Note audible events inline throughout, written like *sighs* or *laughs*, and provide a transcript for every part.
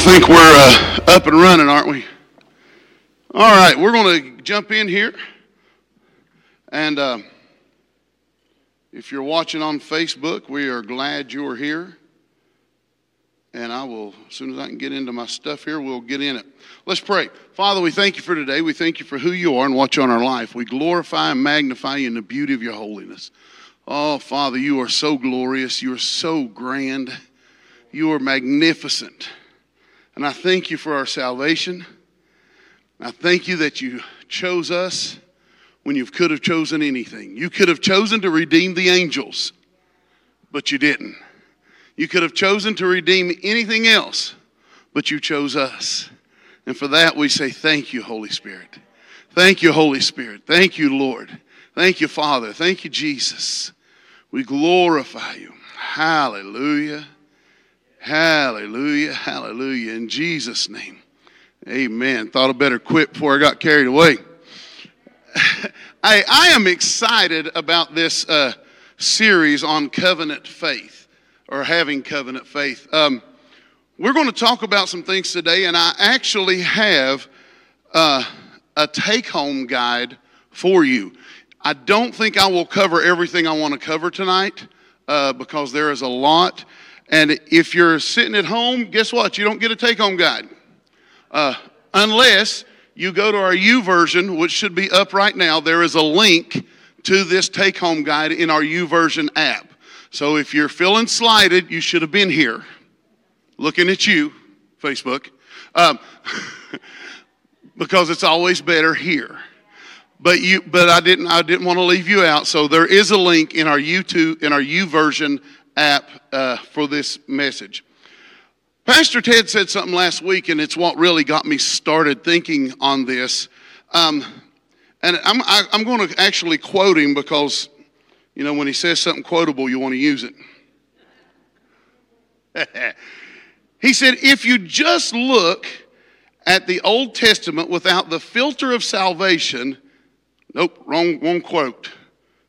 Think we're uh, up and running, aren't we? All right, we're going to jump in here. And uh, if you're watching on Facebook, we are glad you're here. And I will, as soon as I can get into my stuff here, we'll get in it. Let's pray. Father, we thank you for today. We thank you for who you are and what you're on our life. We glorify and magnify you in the beauty of your holiness. Oh, Father, you are so glorious. You are so grand. You are magnificent. And I thank you for our salvation. I thank you that you chose us when you could have chosen anything. You could have chosen to redeem the angels, but you didn't. You could have chosen to redeem anything else, but you chose us. And for that, we say, Thank you, Holy Spirit. Thank you, Holy Spirit. Thank you, Lord. Thank you, Father. Thank you, Jesus. We glorify you. Hallelujah. Hallelujah. Hallelujah. In Jesus' name. Amen. Thought I better quit before I got carried away. *laughs* I, I am excited about this uh, series on covenant faith or having covenant faith. Um, we're going to talk about some things today, and I actually have uh, a take home guide for you. I don't think I will cover everything I want to cover tonight uh, because there is a lot. And if you're sitting at home, guess what? You don't get a take home guide. Uh, unless you go to our YouVersion, which should be up right now. There is a link to this take home guide in our YouVersion app. So if you're feeling slighted, you should have been here. Looking at you, Facebook. Um, *laughs* because it's always better here. But you, but I didn't, I didn't want to leave you out. So there is a link in our YouTube, in our YouVersion app uh, for this message. Pastor Ted said something last week, and it's what really got me started thinking on this. Um, and I'm, I, am going to actually quote him because, you know, when he says something quotable, you want to use it. *laughs* he said, if you just look at the Old Testament without the filter of salvation, nope, wrong, wrong quote.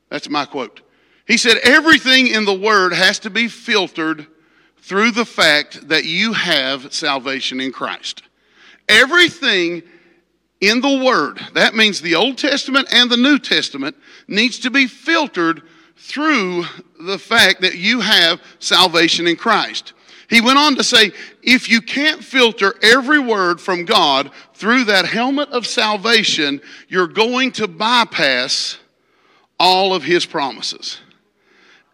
That's my quote. He said, everything in the Word has to be filtered through the fact that you have salvation in Christ. Everything in the Word, that means the Old Testament and the New Testament, needs to be filtered through the fact that you have salvation in Christ. He went on to say, if you can't filter every word from God through that helmet of salvation, you're going to bypass all of His promises.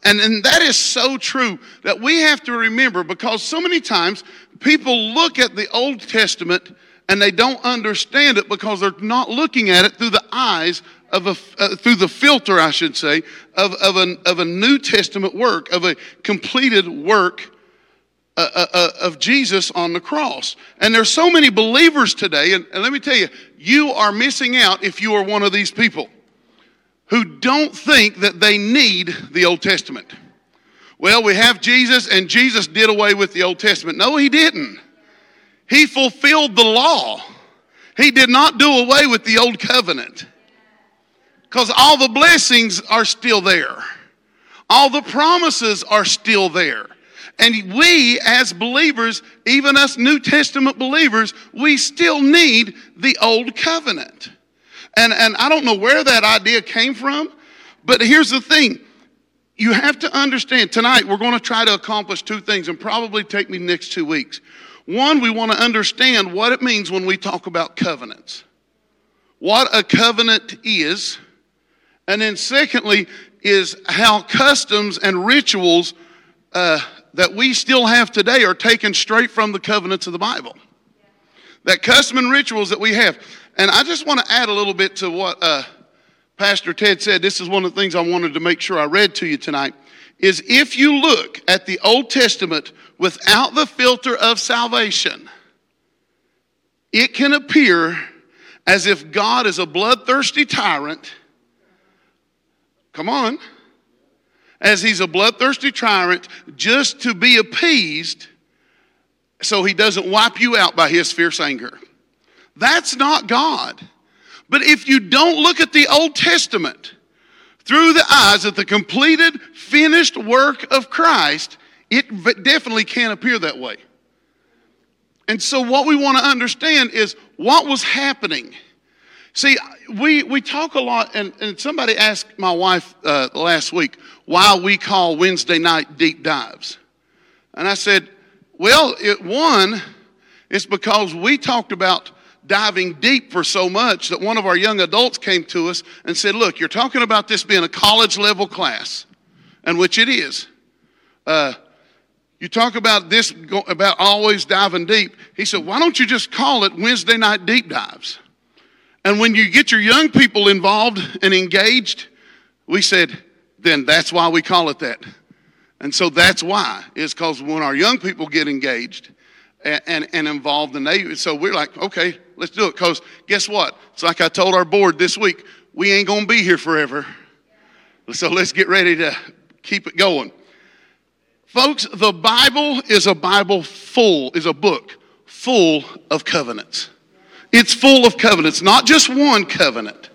And, and that is so true that we have to remember because so many times people look at the Old Testament and they don't understand it because they're not looking at it through the eyes of a, uh, through the filter, I should say, of, of, an, of a New Testament work, of a completed work uh, uh, uh of Jesus on the cross. And there's so many believers today, and, and let me tell you, you are missing out if you are one of these people who don't think that they need the Old Testament. Well, we have Jesus, and Jesus did away with the Old Testament. No, he didn't. He fulfilled the law. He did not do away with the Old Covenant. Because all the blessings are still there, all the promises are still there. And we, as believers, even us New Testament believers, we still need the Old Covenant. And, and I don't know where that idea came from, but here's the thing. You have to understand tonight we're going to try to accomplish two things and probably take me next two weeks. One, we want to understand what it means when we talk about covenants, what a covenant is. And then, secondly, is how customs and rituals uh, that we still have today are taken straight from the covenants of the Bible. That custom and rituals that we have. And I just want to add a little bit to what uh, Pastor Ted said. This is one of the things I wanted to make sure I read to you tonight. Is if you look at the Old Testament without the filter of salvation, it can appear as if God is a bloodthirsty tyrant. Come on. As he's a bloodthirsty tyrant just to be appeased so he doesn't wipe you out by his fierce anger. That's not God. But if you don't look at the Old Testament through the eyes of the completed, finished work of Christ, it definitely can't appear that way. And so, what we want to understand is what was happening. See, we, we talk a lot, and, and somebody asked my wife uh, last week why we call Wednesday night deep dives. And I said, well, it, one, it's because we talked about diving deep for so much that one of our young adults came to us and said, Look, you're talking about this being a college level class, and which it is. Uh, you talk about this, about always diving deep. He said, Why don't you just call it Wednesday night deep dives? And when you get your young people involved and engaged, we said, Then that's why we call it that. And so that's why, is because when our young people get engaged, and, and, and, involved and they so we're like okay let's do it because guess what it's like i told our board this week we ain't gonna be here forever so let's get ready to keep it going Folks, the Bible is a Bible full, is a book full of covenants. It's full of covenants, not just one covenant.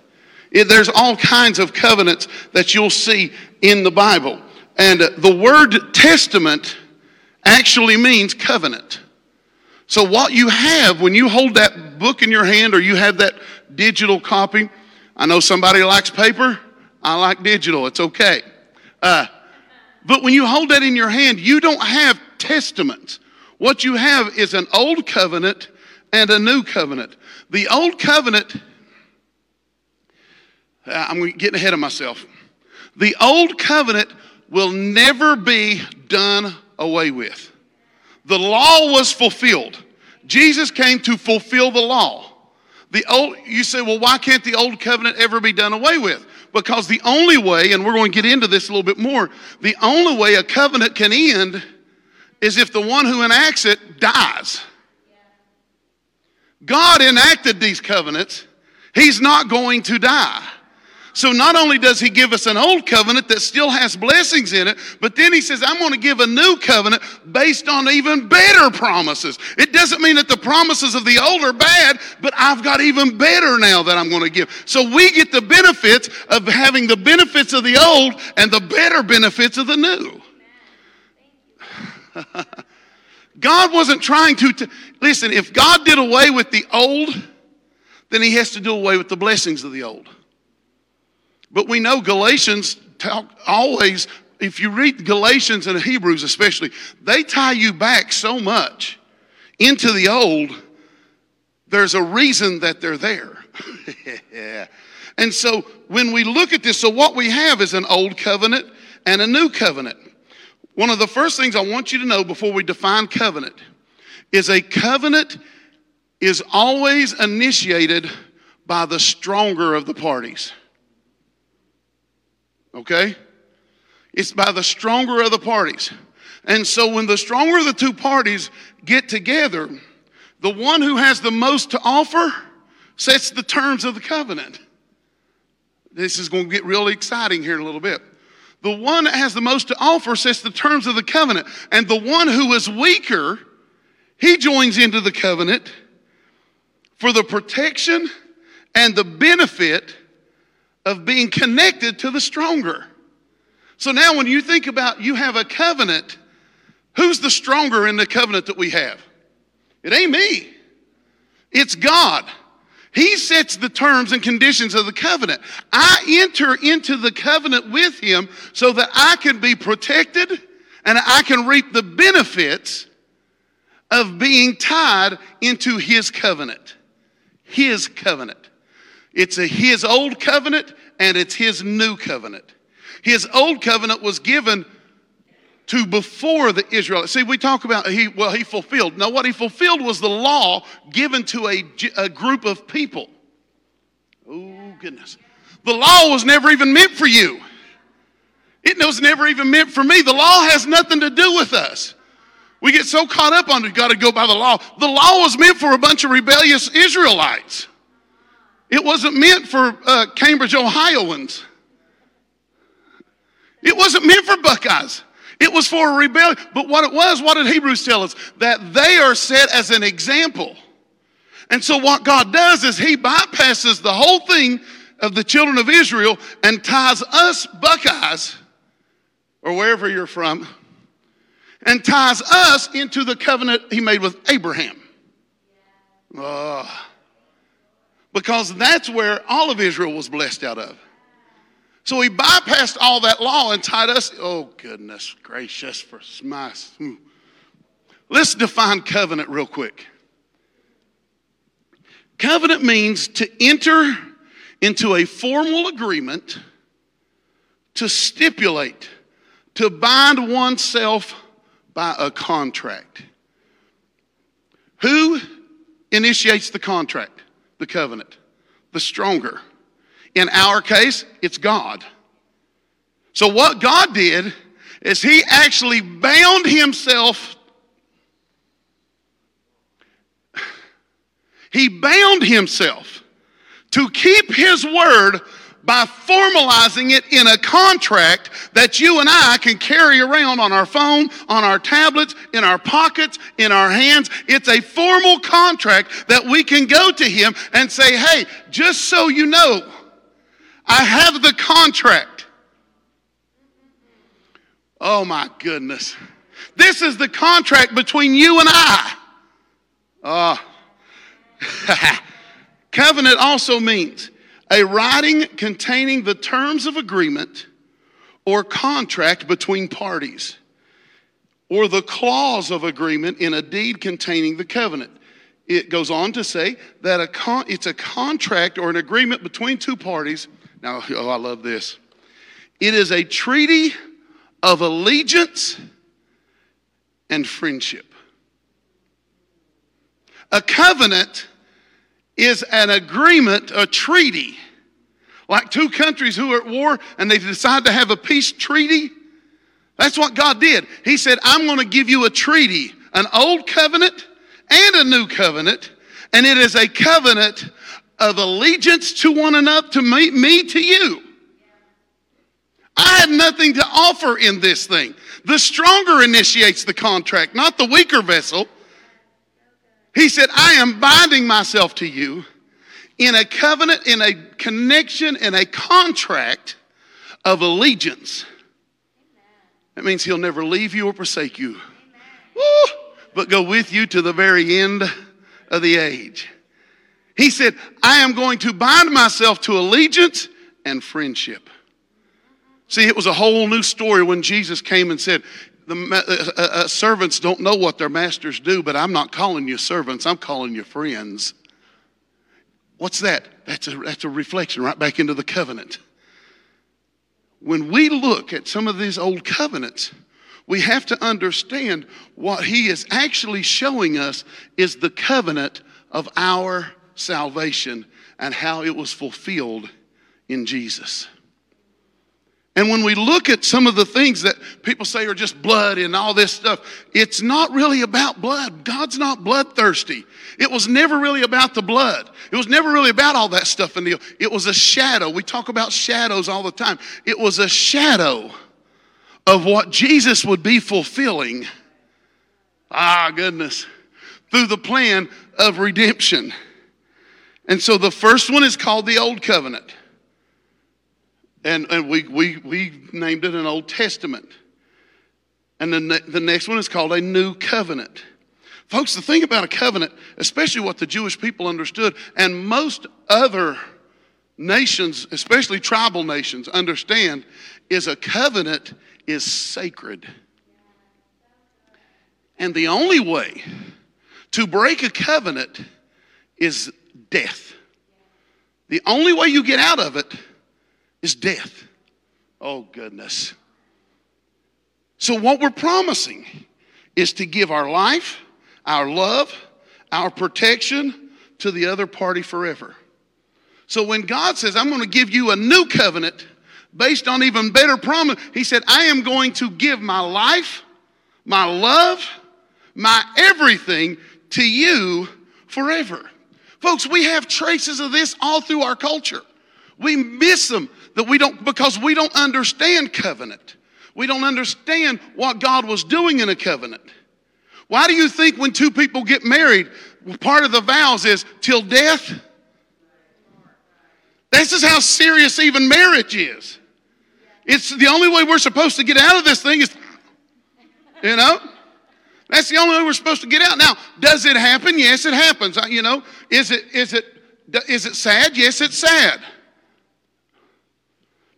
It, there's all kinds of covenants that you'll see in the Bible. And the word testament actually means covenant. So, what you have when you hold that book in your hand or you have that digital copy, I know somebody likes paper, I like digital, it's okay. Uh, but when you hold that in your hand, you don't have testaments. What you have is an old covenant and a new covenant. The old covenant, uh, I'm getting ahead of myself. The old covenant will never be done away with. The law was fulfilled. Jesus came to fulfill the law. The old, you say, well, why can't the old covenant ever be done away with? Because the only way, and we're going to get into this a little bit more, the only way a covenant can end is if the one who enacts it dies. God enacted these covenants, He's not going to die. So not only does he give us an old covenant that still has blessings in it, but then he says, I'm going to give a new covenant based on even better promises. It doesn't mean that the promises of the old are bad, but I've got even better now that I'm going to give. So we get the benefits of having the benefits of the old and the better benefits of the new. *laughs* God wasn't trying to, t- listen, if God did away with the old, then he has to do away with the blessings of the old. But we know Galatians talk always, if you read Galatians and Hebrews especially, they tie you back so much into the old, there's a reason that they're there. yeah. *laughs* And so when we look at this, so what we have is an old covenant and a new covenant. One of the first things I want you to know before we define covenant is a covenant is always initiated by the stronger of the parties. Okay? It's by the stronger of the parties. And so when the stronger of the two parties get together, the one who has the most to offer sets the terms of the covenant. This is going to get really exciting here in a little bit. The one that has the most to offer sets the terms of the covenant. And the one who is weaker, he joins into the covenant for the protection and the benefit of being connected to the stronger. So now, when you think about you have a covenant, who's the stronger in the covenant that we have? It ain't me, it's God. He sets the terms and conditions of the covenant. I enter into the covenant with Him so that I can be protected and I can reap the benefits of being tied into His covenant. His covenant. It's a, his old covenant and it's his new covenant. His old covenant was given to before the Israelites. See, we talk about he well he fulfilled. No, what he fulfilled was the law given to a, a group of people. Oh goodness. The law was never even meant for you. It was never even meant for me. The law has nothing to do with us. We get so caught up on it, got to go by the law. The law was meant for a bunch of rebellious Israelites. It wasn't meant for uh, Cambridge, Ohioans. It wasn't meant for Buckeyes. It was for a rebellion. But what it was, what did Hebrews tell us? That they are set as an example. And so what God does is He bypasses the whole thing of the children of Israel and ties us Buckeyes, or wherever you're from, and ties us into the covenant He made with Abraham. Uh, because that's where all of Israel was blessed out of. So he bypassed all that law and tied us. Oh, goodness gracious, for my. Hmm. Let's define covenant real quick. Covenant means to enter into a formal agreement to stipulate, to bind oneself by a contract. Who initiates the contract, the covenant? The stronger. In our case, it's God. So, what God did is He actually bound Himself. *sighs* He bound Himself to keep His word by formalizing it in a contract that you and I can carry around on our phone, on our tablets, in our pockets, in our hands. It's a formal contract that we can go to Him and say, hey, just so you know, I have the contract. Oh my goodness. This is the contract between you and I. Uh, *laughs* covenant also means a writing containing the terms of agreement or contract between parties, or the clause of agreement in a deed containing the covenant. It goes on to say that a con- it's a contract or an agreement between two parties now, *laughs* oh, I love this. It is a treaty of allegiance and friendship. A covenant is an agreement, a treaty. Like two countries who are at war and they decide to have a peace treaty. That's what God did. He said, I'm going to give you a treaty, an old covenant and a new covenant. And it is a covenant of allegiance to one another, to me, me to you. I had nothing to offer in this thing. The stronger initiates the contract, not the weaker vessel. He said, I am binding myself to you in a covenant, in a connection, in a contract of allegiance. That means he'll never leave you or forsake you, Woo, but go with you to the very end of the age. He said, I am going to bind myself to allegiance and friendship. See, it was a whole new story when Jesus came and said, the uh, uh, uh, servants don't know what their masters do, but I'm not calling you servants, I'm calling you friends. What's that? That's a, that's a reflection right back into the covenant. When we look at some of these old covenants, we have to understand what he is actually showing us is the covenant of our salvation and how it was fulfilled in Jesus. And when we look at some of the things that people say are just blood and all this stuff, it's not really about blood. God's not bloodthirsty. It was never really about the blood. It was never really about all that stuff in the it was a shadow. We talk about shadows all the time. It was a shadow of what Jesus would be fulfilling. Ah, goodness. Through the plan of redemption. And so the first one is called the Old Covenant. And, and we, we, we named it an Old Testament. And the, the next one is called a New Covenant. Folks, the thing about a covenant, especially what the Jewish people understood, and most other nations, especially tribal nations, understand, is a covenant is sacred. And the only way to break a covenant is death. The only way you get out of it is death. Oh, goodness. So, what we're promising is to give our life, our love, our protection to the other party forever. So, when God says, I'm going to give you a new covenant based on even better promise, He said, I am going to give my life, my love, my everything to you forever. Folks, we have traces of this all through our culture. We miss them that we don't because we don't understand covenant. We don't understand what God was doing in a covenant. Why do you think when two people get married, part of the vows is till death? This is how serious even marriage is. It's the only way we're supposed to get out of this thing is, you know? That's the only way we're supposed to get out. Now, does it happen? Yes, it happens. You know, is it is it is it sad? Yes, it's sad.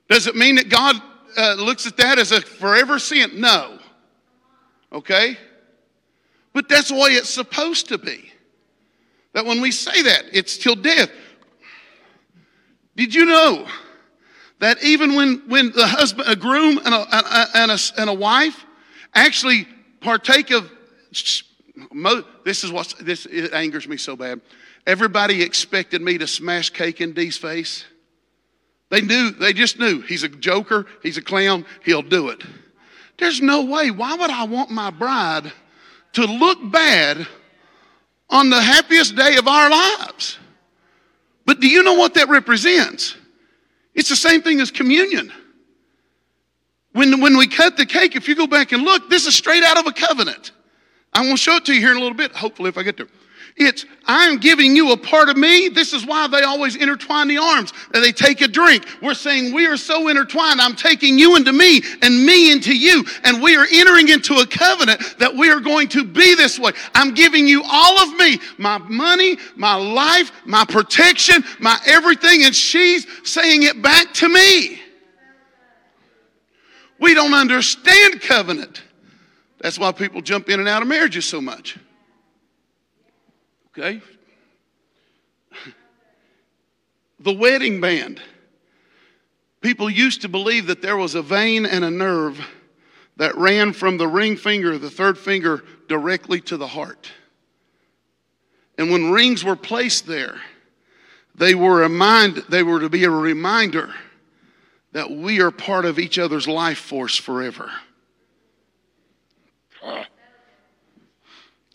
Does it mean that God uh, looks at that as a forever sin? No. Okay? But that's the way it's supposed to be. That when we say that, it's till death. Did you know that even when, when the husband, a groom and a, and, a, and a wife actually partake of, this is what, this it angers me so bad. Everybody expected me to smash cake in Dee's face. They knew, they just knew he's a joker, he's a clown, he'll do it. There's no way. Why would I want my bride to look bad on the happiest day of our lives? But do you know what that represents? It's the same thing as communion. When, when we cut the cake, if you go back and look, this is straight out of a covenant. I'm going to show it to you here in a little bit, hopefully, if I get there. It's, I'm giving you a part of me. This is why they always intertwine the arms and they take a drink. We're saying we are so intertwined. I'm taking you into me and me into you. And we are entering into a covenant that we are going to be this way. I'm giving you all of me my money, my life, my protection, my everything. And she's saying it back to me. We don't understand covenant. That's why people jump in and out of marriages so much. Okay? The wedding band. People used to believe that there was a vein and a nerve that ran from the ring finger, the third finger, directly to the heart. And when rings were placed there, they were, a mind, they were to be a reminder that we are part of each other's life force forever. Ah.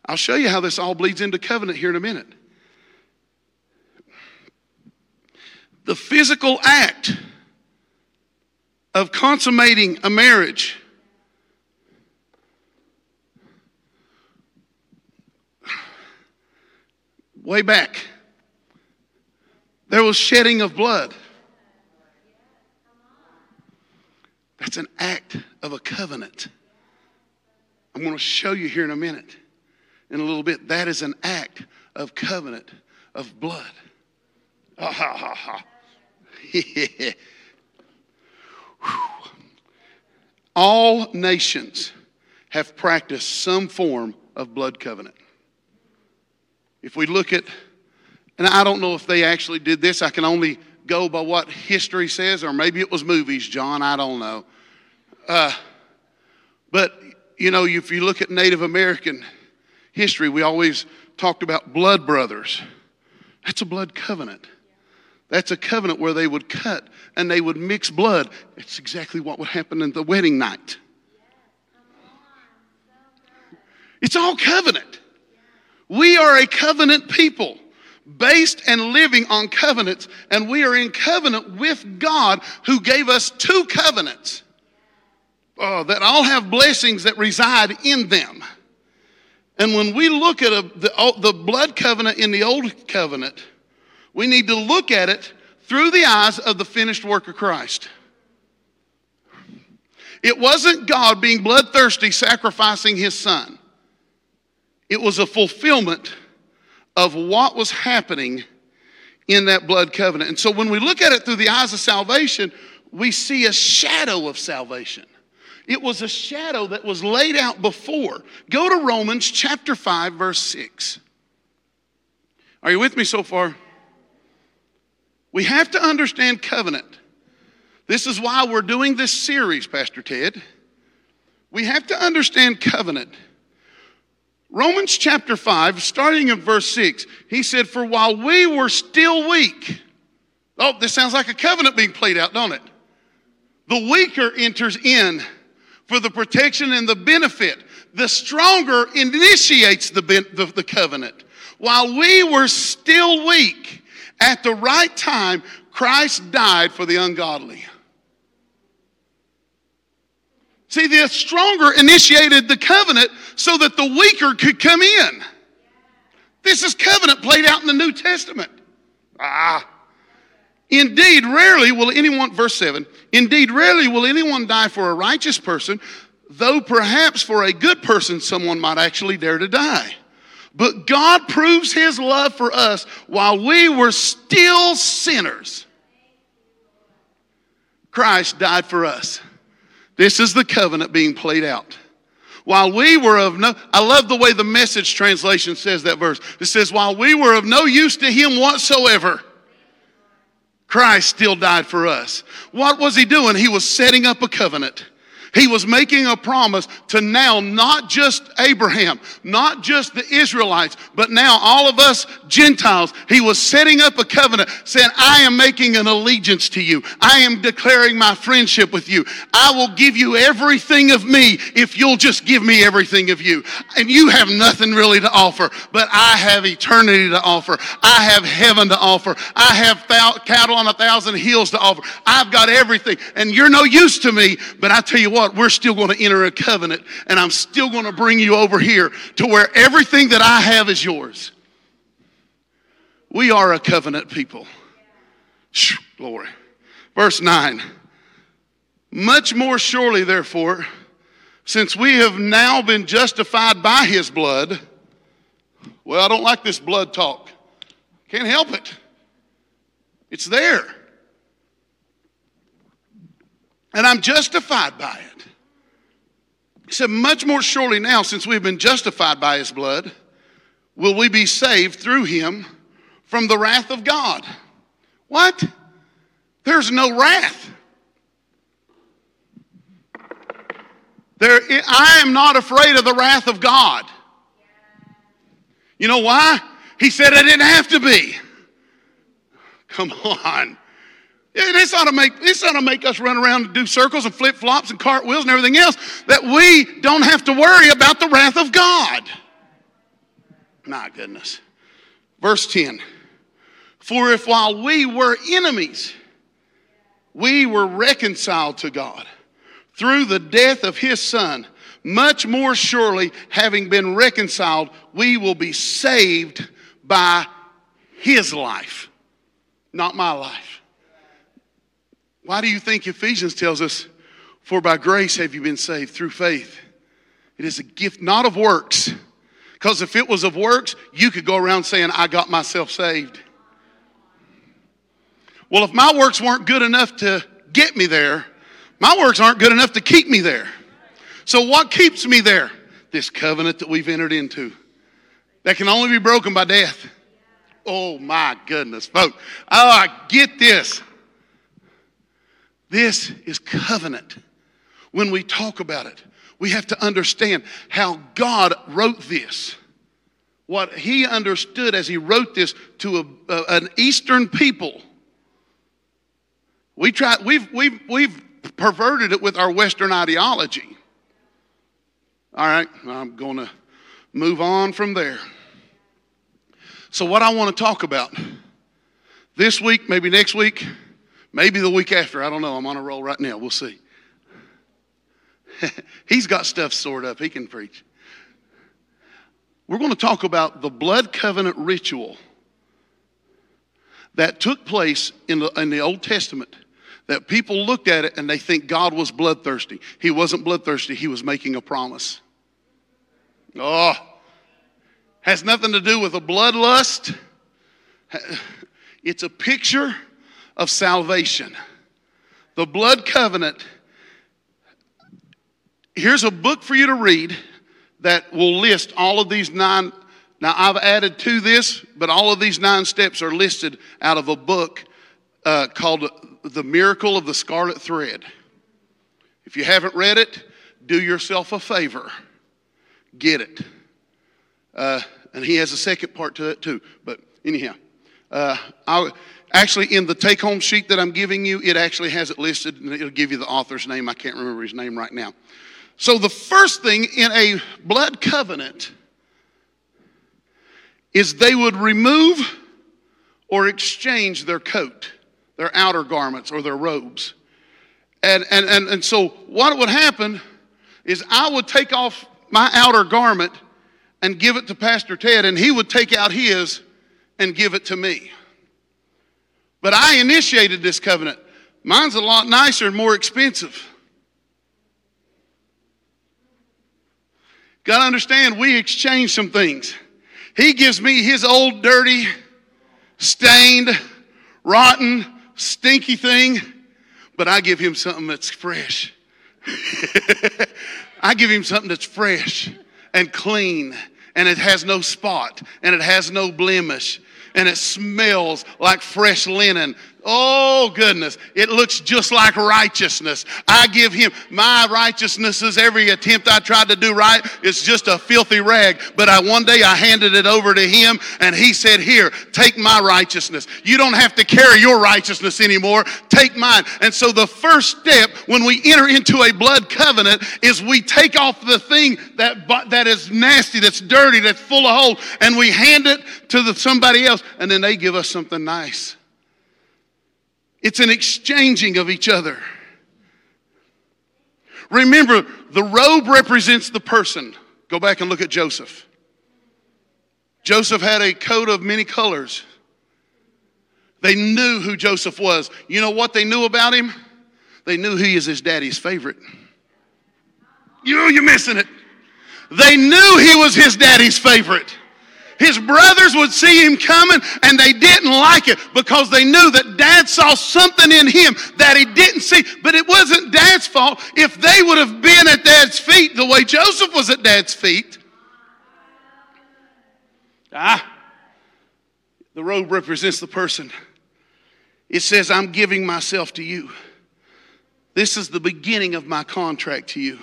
I'll show you how this all bleeds into covenant here in a minute. The physical act of consummating a marriage way back there was shedding of blood. That's an act of a covenant. I'm going to show you here in a minute in a little bit. That is an act of covenant of blood. Ah, ha, ha, ha. *laughs* All nations have practiced some form of blood covenant. If we look at, and I don't know if they actually did this, I can only go by what history says, or maybe it was movies, John, I don't know. Uh, but, you know, if you look at Native American history, we always talked about blood brothers. That's a blood covenant. That's a covenant where they would cut and they would mix blood. It's exactly what would happen in the wedding night. It's all covenant. We are a covenant people based and living on covenants, and we are in covenant with God who gave us two covenants uh, that all have blessings that reside in them. And when we look at a, the, the blood covenant in the old covenant, we need to look at it through the eyes of the finished work of Christ. It wasn't God being bloodthirsty sacrificing his son. It was a fulfillment of what was happening in that blood covenant. And so when we look at it through the eyes of salvation, we see a shadow of salvation. It was a shadow that was laid out before. Go to Romans chapter 5, verse 6. Are you with me so far? We have to understand covenant. This is why we're doing this series, Pastor Ted. We have to understand covenant. Romans chapter 5, starting in verse 6, he said, For while we were still weak, oh, this sounds like a covenant being played out, don't it? The weaker enters in for the protection and the benefit. The stronger initiates the, the, the covenant. While we were still weak, at the right time, Christ died for the ungodly. See, the stronger initiated the covenant so that the weaker could come in. This is covenant played out in the New Testament. Ah. Indeed, rarely will anyone, verse 7, indeed, rarely will anyone die for a righteous person, though perhaps for a good person someone might actually dare to die. But God proves his love for us while we were still sinners. Christ died for us. This is the covenant being played out. While we were of no, I love the way the message translation says that verse. It says, while we were of no use to him whatsoever, Christ still died for us. What was he doing? He was setting up a covenant. He was making a promise to now not just Abraham, not just the Israelites, but now all of us Gentiles. He was setting up a covenant saying, I am making an allegiance to you. I am declaring my friendship with you. I will give you everything of me if you'll just give me everything of you. And you have nothing really to offer, but I have eternity to offer. I have heaven to offer. I have cattle on a thousand hills to offer. I've got everything. And you're no use to me, but I tell you what, what? We're still going to enter a covenant, and I'm still going to bring you over here to where everything that I have is yours. We are a covenant people. Glory. Verse 9. Much more surely, therefore, since we have now been justified by his blood, well, I don't like this blood talk. Can't help it. It's there. And I'm justified by it. He said, Much more surely now, since we've been justified by his blood, will we be saved through him from the wrath of God. What? There's no wrath. There, I am not afraid of the wrath of God. You know why? He said I didn't have to be. Come *laughs* on. This ought, to make, this ought to make us run around and do circles and flip flops and cartwheels and everything else that we don't have to worry about the wrath of God. My goodness. Verse 10 For if while we were enemies, we were reconciled to God through the death of his Son, much more surely, having been reconciled, we will be saved by his life, not my life. Why do you think Ephesians tells us, For by grace have you been saved through faith? It is a gift not of works. Because if it was of works, you could go around saying, I got myself saved. Well, if my works weren't good enough to get me there, my works aren't good enough to keep me there. So, what keeps me there? This covenant that we've entered into that can only be broken by death. Oh, my goodness, folks. Oh, I get this. This is covenant. When we talk about it, we have to understand how God wrote this. What he understood as he wrote this to a, a, an Eastern people. We try, we've, we've, we've perverted it with our Western ideology. All right, I'm going to move on from there. So, what I want to talk about this week, maybe next week, Maybe the week after. I don't know. I'm on a roll right now. We'll see. *laughs* He's got stuff stored up. He can preach. We're going to talk about the blood covenant ritual that took place in the, in the Old Testament. That people looked at it and they think God was bloodthirsty. He wasn't bloodthirsty, He was making a promise. Oh, has nothing to do with a bloodlust. *laughs* It's a picture of salvation. The blood covenant. Here's a book for you to read that will list all of these nine. Now, I've added to this, but all of these nine steps are listed out of a book uh, called The Miracle of the Scarlet Thread. If you haven't read it, do yourself a favor. Get it. Uh, and he has a second part to it too. But anyhow, uh, I, Actually, in the take home sheet that I'm giving you, it actually has it listed and it'll give you the author's name. I can't remember his name right now. So, the first thing in a blood covenant is they would remove or exchange their coat, their outer garments, or their robes. And, and, and, and so, what would happen is I would take off my outer garment and give it to Pastor Ted, and he would take out his and give it to me. But I initiated this covenant. Mine's a lot nicer and more expensive. Got to understand, we exchange some things. He gives me his old, dirty, stained, rotten, stinky thing, but I give him something that's fresh. *laughs* I give him something that's fresh and clean and it has no spot and it has no blemish and it smells like fresh linen Oh, goodness. It looks just like righteousness. I give him my righteousness is every attempt I tried to do right. It's just a filthy rag. But I one day I handed it over to him and he said, Here, take my righteousness. You don't have to carry your righteousness anymore. Take mine. And so the first step when we enter into a blood covenant is we take off the thing that, that is nasty, that's dirty, that's full of holes, and we hand it to the, somebody else, and then they give us something nice. It's an exchanging of each other. Remember, the robe represents the person. Go back and look at Joseph. Joseph had a coat of many colors. They knew who Joseph was. You know what they knew about him? They knew he is his daddy's favorite. You, you're missing it. They knew he was his daddy's favorite. His brothers would see him coming and they didn't like it because they knew that dad saw something in him that he didn't see. But it wasn't dad's fault if they would have been at dad's feet the way Joseph was at dad's feet. Ah, the robe represents the person. It says, I'm giving myself to you. This is the beginning of my contract to you.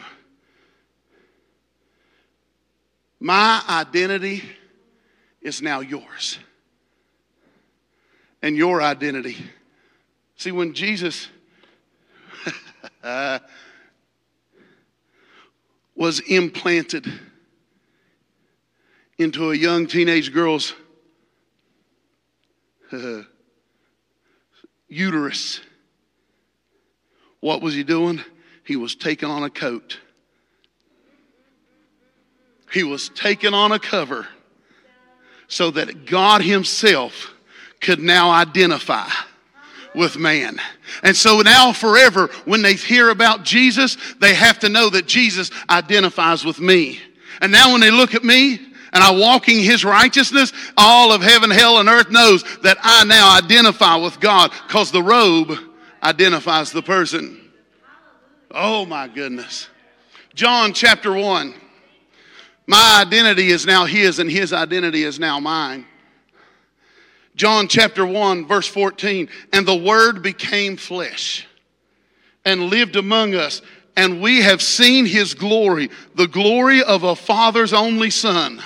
My identity is now yours. And your identity. See, when Jesus *laughs* was implanted into a young teenage girl's *laughs* uterus, what was he doing? He was taking on a coat. He was taking on a cover so that God Himself could now identify with man. And so now, forever, when they hear about Jesus, they have to know that Jesus identifies with me. And now, when they look at me, and I walk in his righteousness, all of heaven, hell, and earth knows that I now identify with God because the robe identifies the person. Oh my goodness. John chapter 1. My identity is now his, and his identity is now mine. John chapter 1, verse 14. And the word became flesh and lived among us, and we have seen his glory, the glory of a father's only son,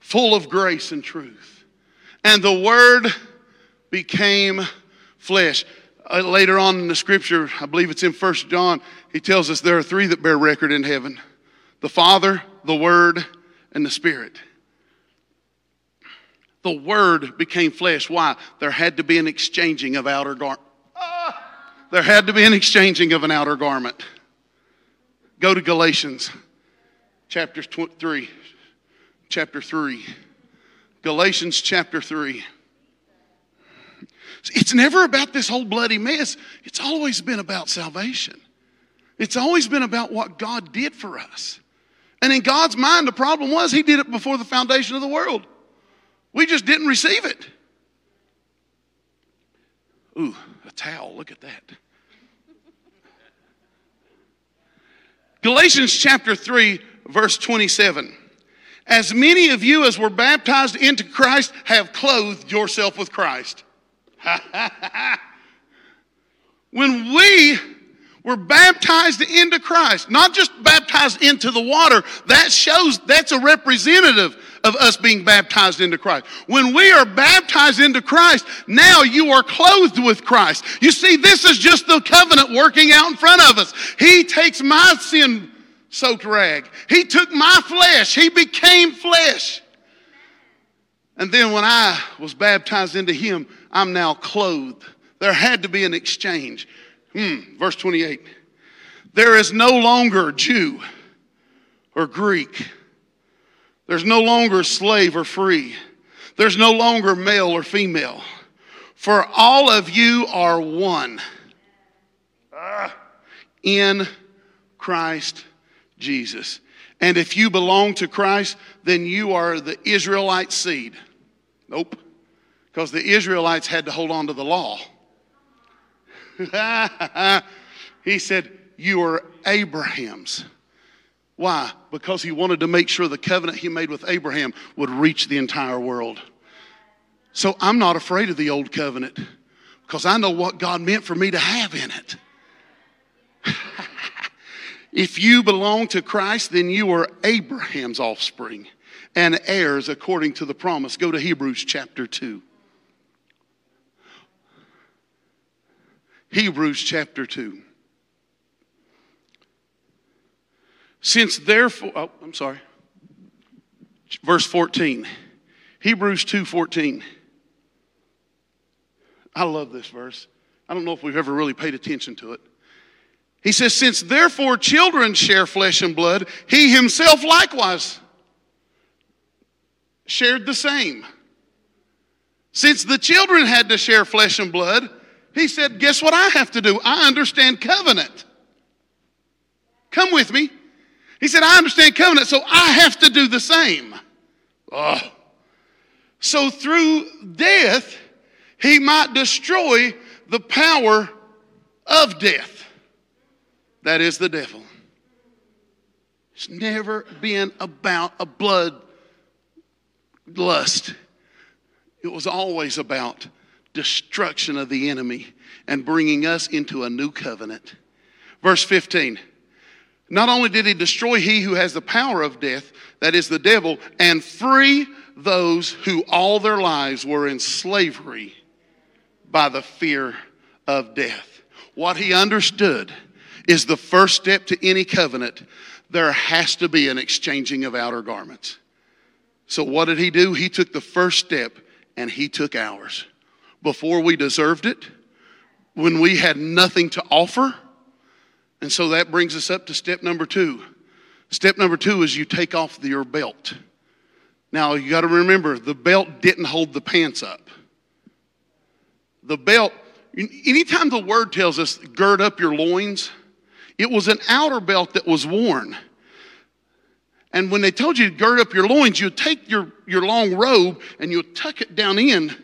full of grace and truth. And the word became flesh. Uh, later on in the scripture, I believe it's in First John, he tells us there are three that bear record in heaven the Father, the Word, and the Spirit. The Word became flesh. Why? There had to be an exchanging of outer garment. Ah! There had to be an exchanging of an outer garment. Go to Galatians chapter 3. Chapter 3. Galatians chapter 3. It's never about this whole bloody mess. It's always been about salvation. It's always been about what God did for us. And in God's mind, the problem was He did it before the foundation of the world. We just didn't receive it. Ooh, a towel, look at that. Galatians chapter 3, verse 27. As many of you as were baptized into Christ have clothed yourself with Christ. *laughs* when we we're baptized into Christ, not just baptized into the water. That shows that's a representative of us being baptized into Christ. When we are baptized into Christ, now you are clothed with Christ. You see, this is just the covenant working out in front of us. He takes my sin soaked rag, He took my flesh, He became flesh. And then when I was baptized into Him, I'm now clothed. There had to be an exchange. Hmm, verse 28. There is no longer Jew or Greek. There's no longer slave or free. There's no longer male or female. For all of you are one in Christ Jesus. And if you belong to Christ, then you are the Israelite seed. Nope. Because the Israelites had to hold on to the law. *laughs* he said, You are Abraham's. Why? Because he wanted to make sure the covenant he made with Abraham would reach the entire world. So I'm not afraid of the old covenant because I know what God meant for me to have in it. *laughs* if you belong to Christ, then you are Abraham's offspring and heirs according to the promise. Go to Hebrews chapter 2. Hebrews chapter 2. Since therefore, oh, I'm sorry. Verse 14. Hebrews 2 14. I love this verse. I don't know if we've ever really paid attention to it. He says, Since therefore children share flesh and blood, he himself likewise shared the same. Since the children had to share flesh and blood, he said, Guess what I have to do? I understand covenant. Come with me. He said, I understand covenant, so I have to do the same. Oh. So through death, he might destroy the power of death. That is the devil. It's never been about a blood lust. It was always about destruction of the enemy and bringing us into a new covenant. Verse 15. Not only did he destroy he who has the power of death, that is the devil, and free those who all their lives were in slavery by the fear of death. What he understood is the first step to any covenant, there has to be an exchanging of outer garments. So, what did he do? He took the first step and he took ours. Before we deserved it, when we had nothing to offer. And so that brings us up to step number two. Step number two is you take off your belt. Now, you got to remember, the belt didn't hold the pants up. The belt, anytime the word tells us, gird up your loins, it was an outer belt that was worn. And when they told you to gird up your loins, you'd take your, your long robe and you'd tuck it down in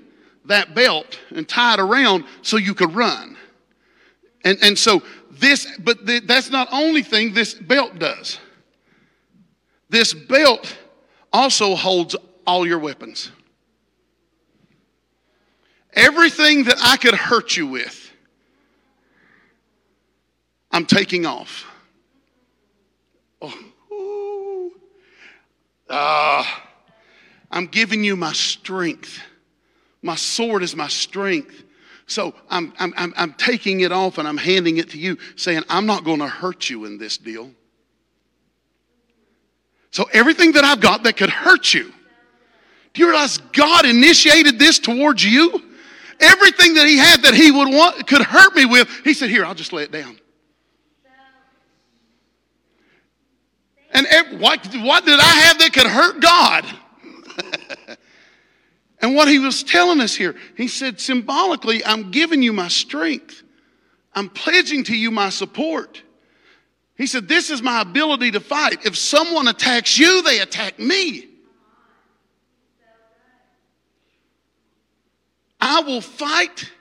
that belt and tie it around so you could run. And, and so this, but the, that's not only thing this belt does. This belt also holds all your weapons. Everything that I could hurt you with, I'm taking off. Oh, uh, I'm giving you my strength. My sword is my strength. So I'm, I'm, I'm, I'm taking it off and I'm handing it to you, saying, I'm not going to hurt you in this deal. So everything that I've got that could hurt you, do you realize God initiated this towards you? Everything that he had that he would want could hurt me with, he said, Here, I'll just lay it down. And what, what did I have that could hurt God? And what he was telling us here, he said, symbolically, I'm giving you my strength. I'm pledging to you my support. He said, This is my ability to fight. If someone attacks you, they attack me. I will fight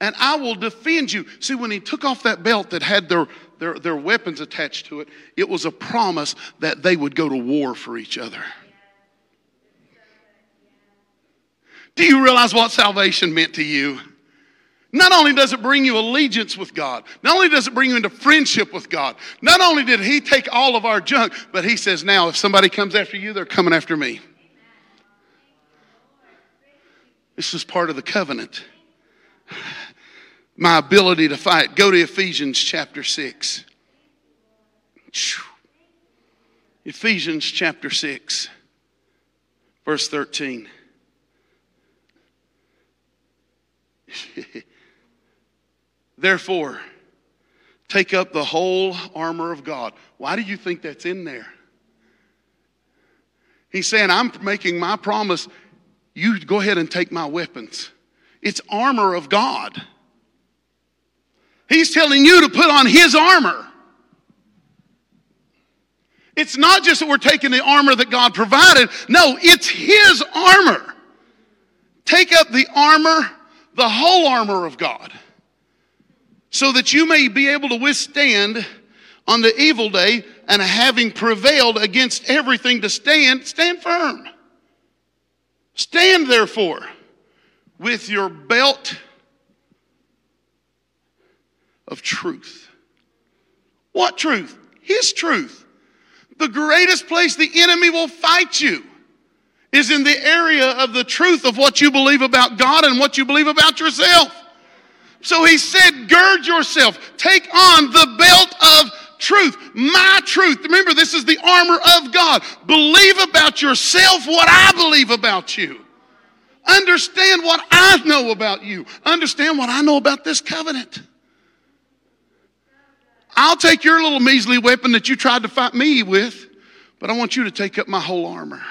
and I will defend you. See, when he took off that belt that had their, their, their weapons attached to it, it was a promise that they would go to war for each other. Do you realize what salvation meant to you? Not only does it bring you allegiance with God, not only does it bring you into friendship with God, not only did He take all of our junk, but He says, now if somebody comes after you, they're coming after me. This is part of the covenant. My ability to fight. Go to Ephesians chapter 6. Ephesians chapter 6, verse 13. *laughs* Therefore, take up the whole armor of God. Why do you think that's in there? He's saying, I'm making my promise you go ahead and take my weapons. It's armor of God. He's telling you to put on his armor. It's not just that we're taking the armor that God provided. No, it's His armor. Take up the armor, the whole armor of God, so that you may be able to withstand on the evil day and having prevailed against everything to stand, stand firm. Stand therefore with your belt of truth. What truth? His truth. The greatest place the enemy will fight you is in the area of the truth of what you believe about God and what you believe about yourself. So he said, gird yourself, take on the belt of truth, my truth. Remember, this is the armor of God. Believe about yourself what I believe about you. Understand what I know about you. Understand what I know about this covenant. I'll take your little measly weapon that you tried to fight me with, but I want you to take up my whole armor.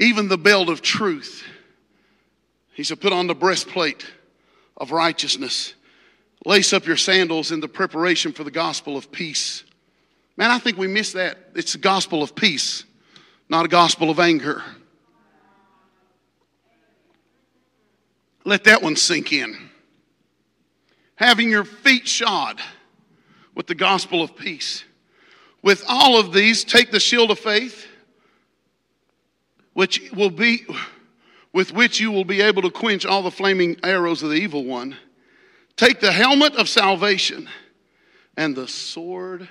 Even the belt of truth. He said, put on the breastplate of righteousness. Lace up your sandals in the preparation for the gospel of peace. Man, I think we miss that. It's a gospel of peace, not a gospel of anger. Let that one sink in. Having your feet shod with the gospel of peace. With all of these, take the shield of faith, which will be with which you will be able to quench all the flaming arrows of the evil one. Take the helmet of salvation and the sword.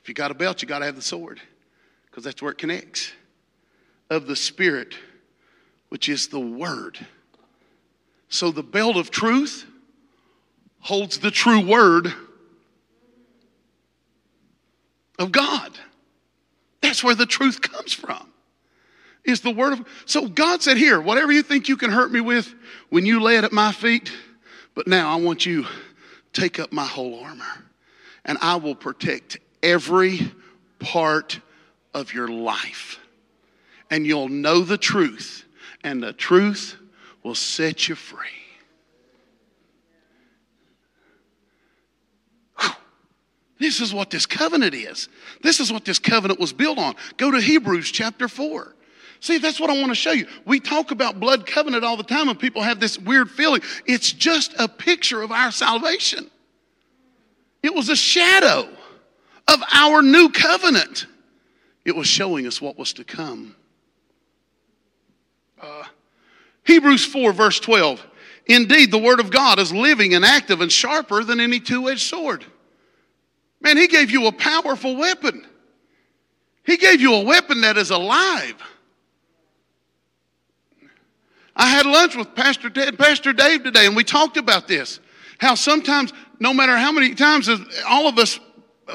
If you got a belt, you got to have the sword because that's where it connects. Of the Spirit, which is the Word. So the belt of truth holds the true Word of God. That's where the truth comes from. Is the word of so God said, Here, whatever you think you can hurt me with, when you lay it at my feet, but now I want you take up my whole armor, and I will protect every part of your life. And you'll know the truth, and the truth will set you free. This is what this covenant is. This is what this covenant was built on. Go to Hebrews chapter 4. See, that's what I want to show you. We talk about blood covenant all the time, and people have this weird feeling. It's just a picture of our salvation, it was a shadow of our new covenant. It was showing us what was to come. Uh, Hebrews 4, verse 12. Indeed, the word of God is living and active and sharper than any two edged sword. Man, he gave you a powerful weapon. He gave you a weapon that is alive. I had lunch with Pastor Ted, Pastor Dave today, and we talked about this. How sometimes, no matter how many times, all of us,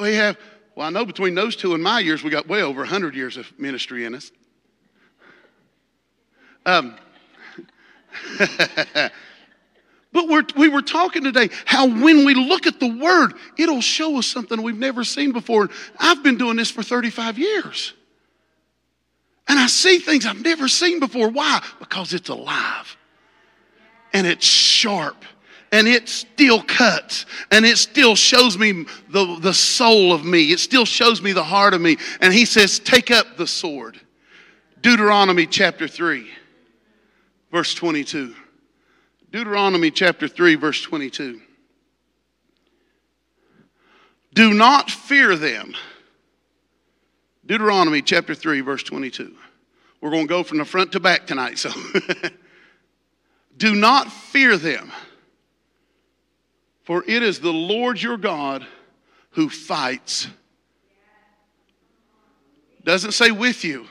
we have, well, I know between those two and my years, we got way over 100 years of ministry in us. Um, *laughs* but we're, we were talking today how when we look at the Word, it'll show us something we've never seen before. I've been doing this for 35 years. And I see things I've never seen before. Why? Because it's alive and it's sharp and it still cuts and it still shows me the, the soul of me. It still shows me the heart of me. And he says, Take up the sword. Deuteronomy chapter 3, verse 22. Deuteronomy chapter 3, verse 22. Do not fear them Deuteronomy chapter 3, verse 22. We're going to go from the front to back tonight, so *laughs* do not fear them, for it is the Lord your God who fights. Doesn't say with you.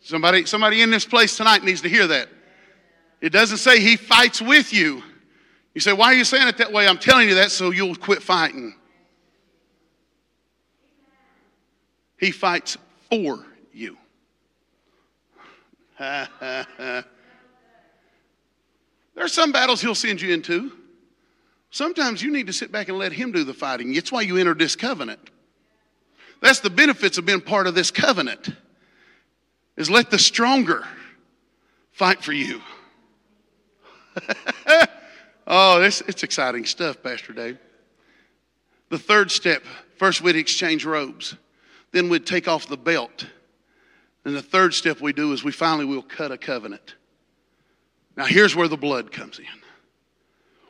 Somebody, somebody in this place tonight needs to hear that. It doesn't say he fights with you. You say, why are you saying it that way? I'm telling you that so you'll quit fighting. He fights for you. *laughs* there are some battles he'll send you into. Sometimes you need to sit back and let him do the fighting. It's why you entered this covenant. That's the benefits of being part of this covenant. Is let the stronger fight for you. *laughs* oh, it's exciting stuff, Pastor Dave. The third step first we'd exchange robes, then we'd take off the belt. And the third step we do is we finally will cut a covenant. Now, here's where the blood comes in.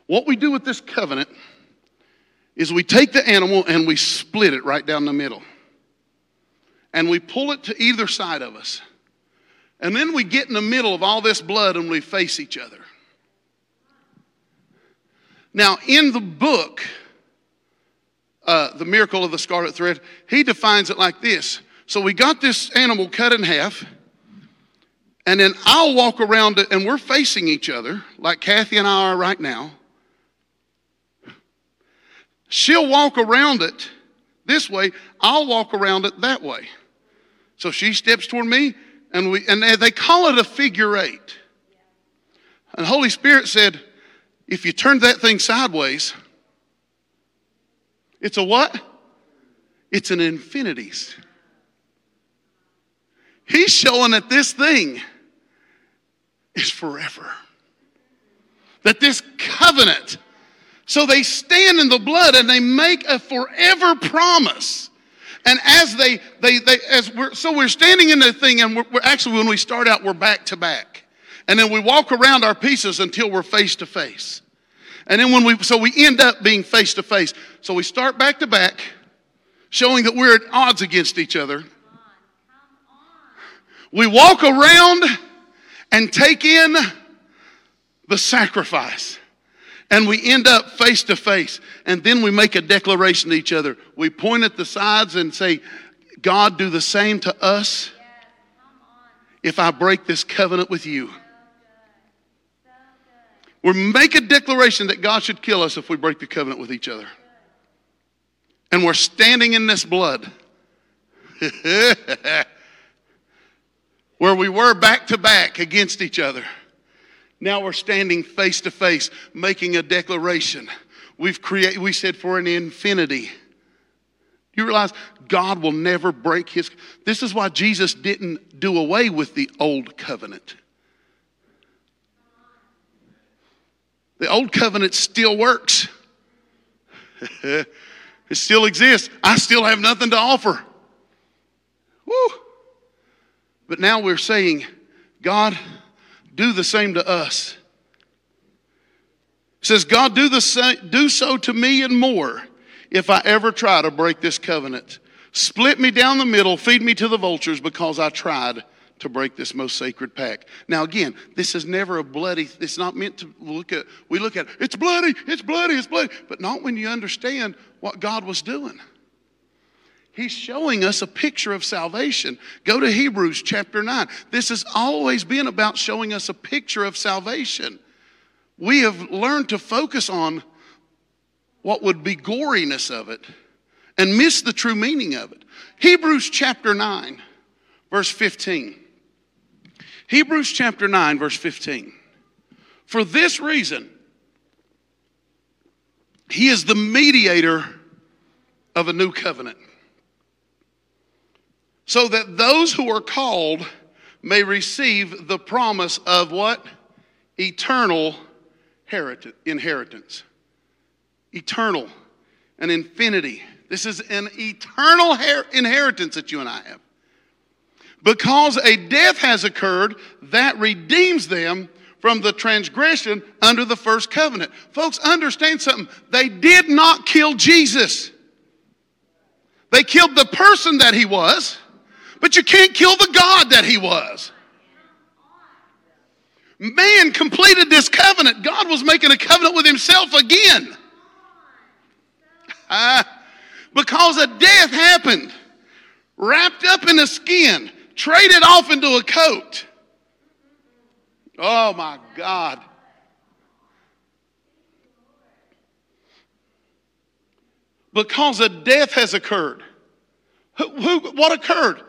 What we do with this covenant is we take the animal and we split it right down the middle. And we pull it to either side of us. And then we get in the middle of all this blood and we face each other. Now, in the book, uh, The Miracle of the Scarlet Thread, he defines it like this. So we got this animal cut in half, and then I'll walk around it, and we're facing each other, like Kathy and I are right now. She'll walk around it this way, I'll walk around it that way. So she steps toward me, and we and they call it a figure eight. And Holy Spirit said, if you turn that thing sideways, it's a what? It's an infinities. He's showing that this thing is forever. That this covenant, so they stand in the blood and they make a forever promise. And as they, they, they as we're, so we're standing in the thing and we're, we're actually, when we start out, we're back to back. And then we walk around our pieces until we're face to face. And then when we, so we end up being face to face. So we start back to back, showing that we're at odds against each other. We walk around and take in the sacrifice. And we end up face to face. And then we make a declaration to each other. We point at the sides and say, God, do the same to us if I break this covenant with you. We make a declaration that God should kill us if we break the covenant with each other. And we're standing in this blood. *laughs* Where we were back to back against each other. Now we're standing face to face, making a declaration. We've created, we said for an infinity. You realize God will never break his. This is why Jesus didn't do away with the old covenant. The old covenant still works. *laughs* it still exists. I still have nothing to offer. Woo. But now we're saying, God, do the same to us. It says, God, do, the do so to me and more if I ever try to break this covenant. Split me down the middle, feed me to the vultures because I tried to break this most sacred pact. Now, again, this is never a bloody, it's not meant to look at, we look at, it's bloody, it's bloody, it's bloody, but not when you understand what God was doing. He's showing us a picture of salvation. Go to Hebrews chapter 9. This has always been about showing us a picture of salvation. We have learned to focus on what would be goriness of it and miss the true meaning of it. Hebrews chapter 9, verse 15. Hebrews chapter 9, verse 15. For this reason, he is the mediator of a new covenant, so that those who are called may receive the promise of what? Eternal inheritance. Eternal, an infinity. This is an eternal inheritance that you and I have. Because a death has occurred that redeems them from the transgression under the first covenant. Folks, understand something. They did not kill Jesus. They killed the person that he was, but you can't kill the God that he was. Man completed this covenant. God was making a covenant with himself again. Uh, *laughs* because a death happened, wrapped up in a skin traded off into a coat. Oh my God. Because a death has occurred. Who, who, what occurred?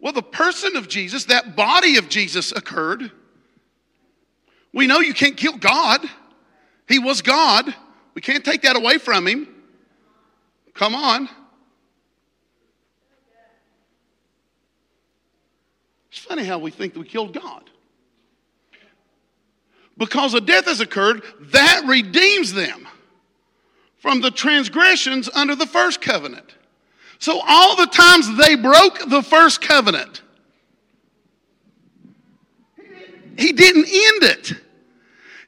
Well, the person of Jesus, that body of Jesus occurred. We know you can't kill God. He was God. We can't take that away from him. Come on. It's funny how we think that we killed God. Because a death has occurred, that redeems them from the transgressions under the first covenant. So, all the times they broke the first covenant, he didn't end it.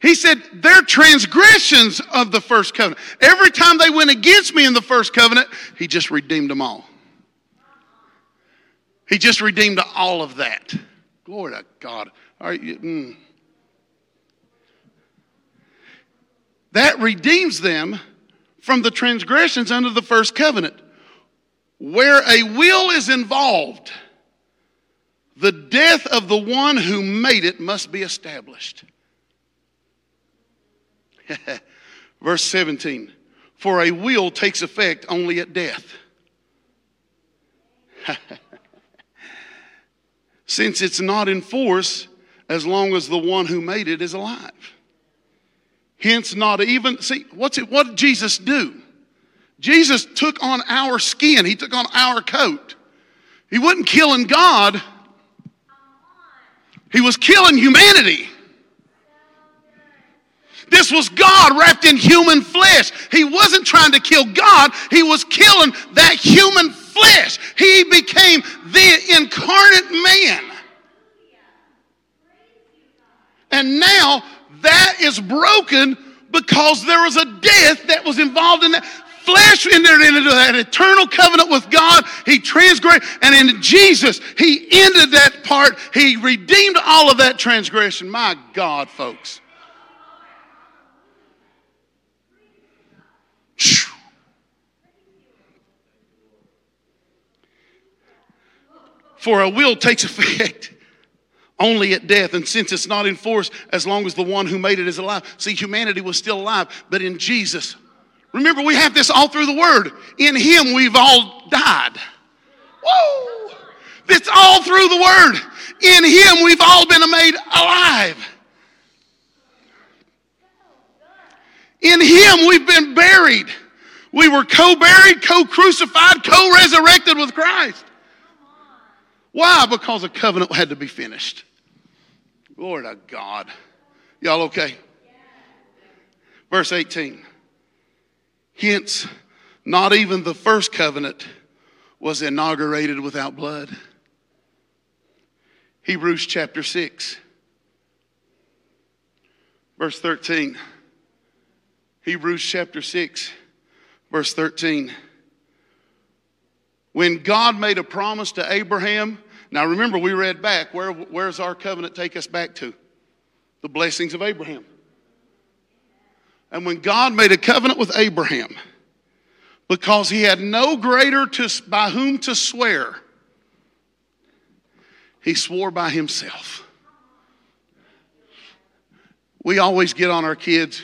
He said, their transgressions of the first covenant. Every time they went against me in the first covenant, he just redeemed them all. He just redeemed all of that. Glory to God. You, mm. That redeems them from the transgressions under the first covenant. Where a will is involved, the death of the one who made it must be established. *laughs* Verse 17 For a will takes effect only at death. *laughs* Since it's not in force as long as the one who made it is alive. Hence, not even, see, what's it, what did Jesus do? Jesus took on our skin, He took on our coat. He wasn't killing God, He was killing humanity. This was God wrapped in human flesh. He wasn't trying to kill God, He was killing that human flesh. He became the incarnate man. And now that is broken because there was a death that was involved in that. Flesh entered into that eternal covenant with God. He transgressed. And in Jesus, He ended that part. He redeemed all of that transgression. My God, folks. For a will takes effect only at death. And since it's not in force as long as the one who made it is alive. See, humanity was still alive, but in Jesus, remember we have this all through the Word. In Him we've all died. Whoa! It's all through the Word. In Him we've all been made alive. In Him we've been buried. We were co buried, co crucified, co resurrected with Christ. Why? Because a covenant had to be finished. Glory to God. Y'all okay? Verse 18. Hence, not even the first covenant was inaugurated without blood. Hebrews chapter 6, verse 13. Hebrews chapter 6, verse 13. When God made a promise to Abraham, now remember, we read back, where, does our covenant take us back to? The blessings of Abraham. And when God made a covenant with Abraham, because he had no greater to, by whom to swear, he swore by himself. We always get on our kids.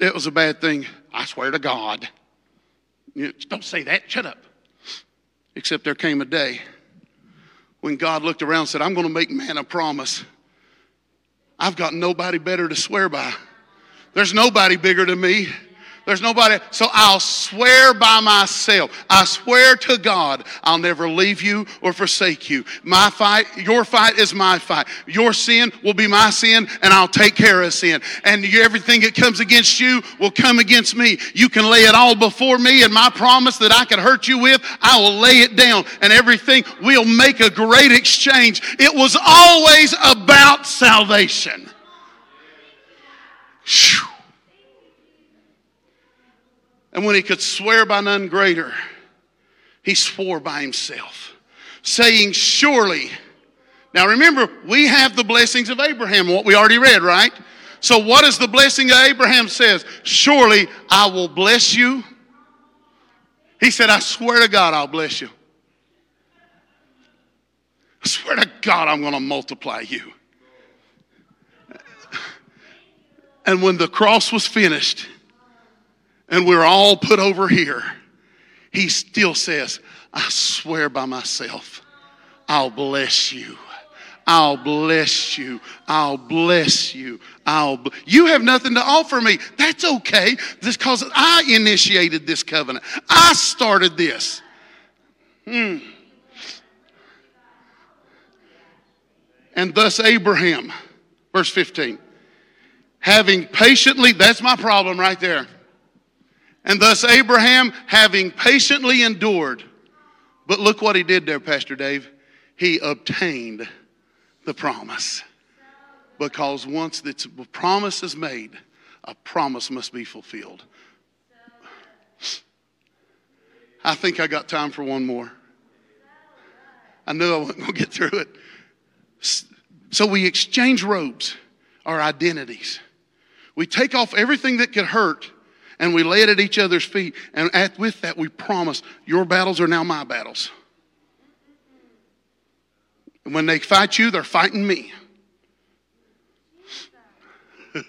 It was a bad thing. I swear to God. Don't say that. Shut up. Except there came a day when God looked around and said, I'm going to make man a promise. I've got nobody better to swear by. There's nobody bigger than me. There's nobody. So I'll swear by myself. I swear to God, I'll never leave you or forsake you. My fight, your fight is my fight. Your sin will be my sin, and I'll take care of sin. And everything that comes against you will come against me. You can lay it all before me, and my promise that I can hurt you with, I will lay it down. And everything, we'll make a great exchange. It was always about salvation. Whew. And when he could swear by none greater, he swore by himself, saying, Surely. Now remember, we have the blessings of Abraham, what we already read, right? So, what is the blessing of Abraham says? Surely I will bless you. He said, I swear to God, I'll bless you. I swear to God, I'm going to multiply you. And when the cross was finished, and we're all put over here, he still says, I swear by myself, I'll bless you. I'll bless you. I'll bless you. I'll bl- you have nothing to offer me. That's okay. Just because I initiated this covenant. I started this. Hmm. And thus Abraham, verse 15, having patiently, that's my problem right there And thus Abraham, having patiently endured, but look what he did there, Pastor Dave. He obtained the promise. Because once the promise is made, a promise must be fulfilled. I think I got time for one more. I knew I wasn't going to get through it. So we exchange robes, our identities. We take off everything that could hurt and we lay it at each other's feet. And at, with that, we promise your battles are now my battles. And when they fight you, they're fighting me. *laughs*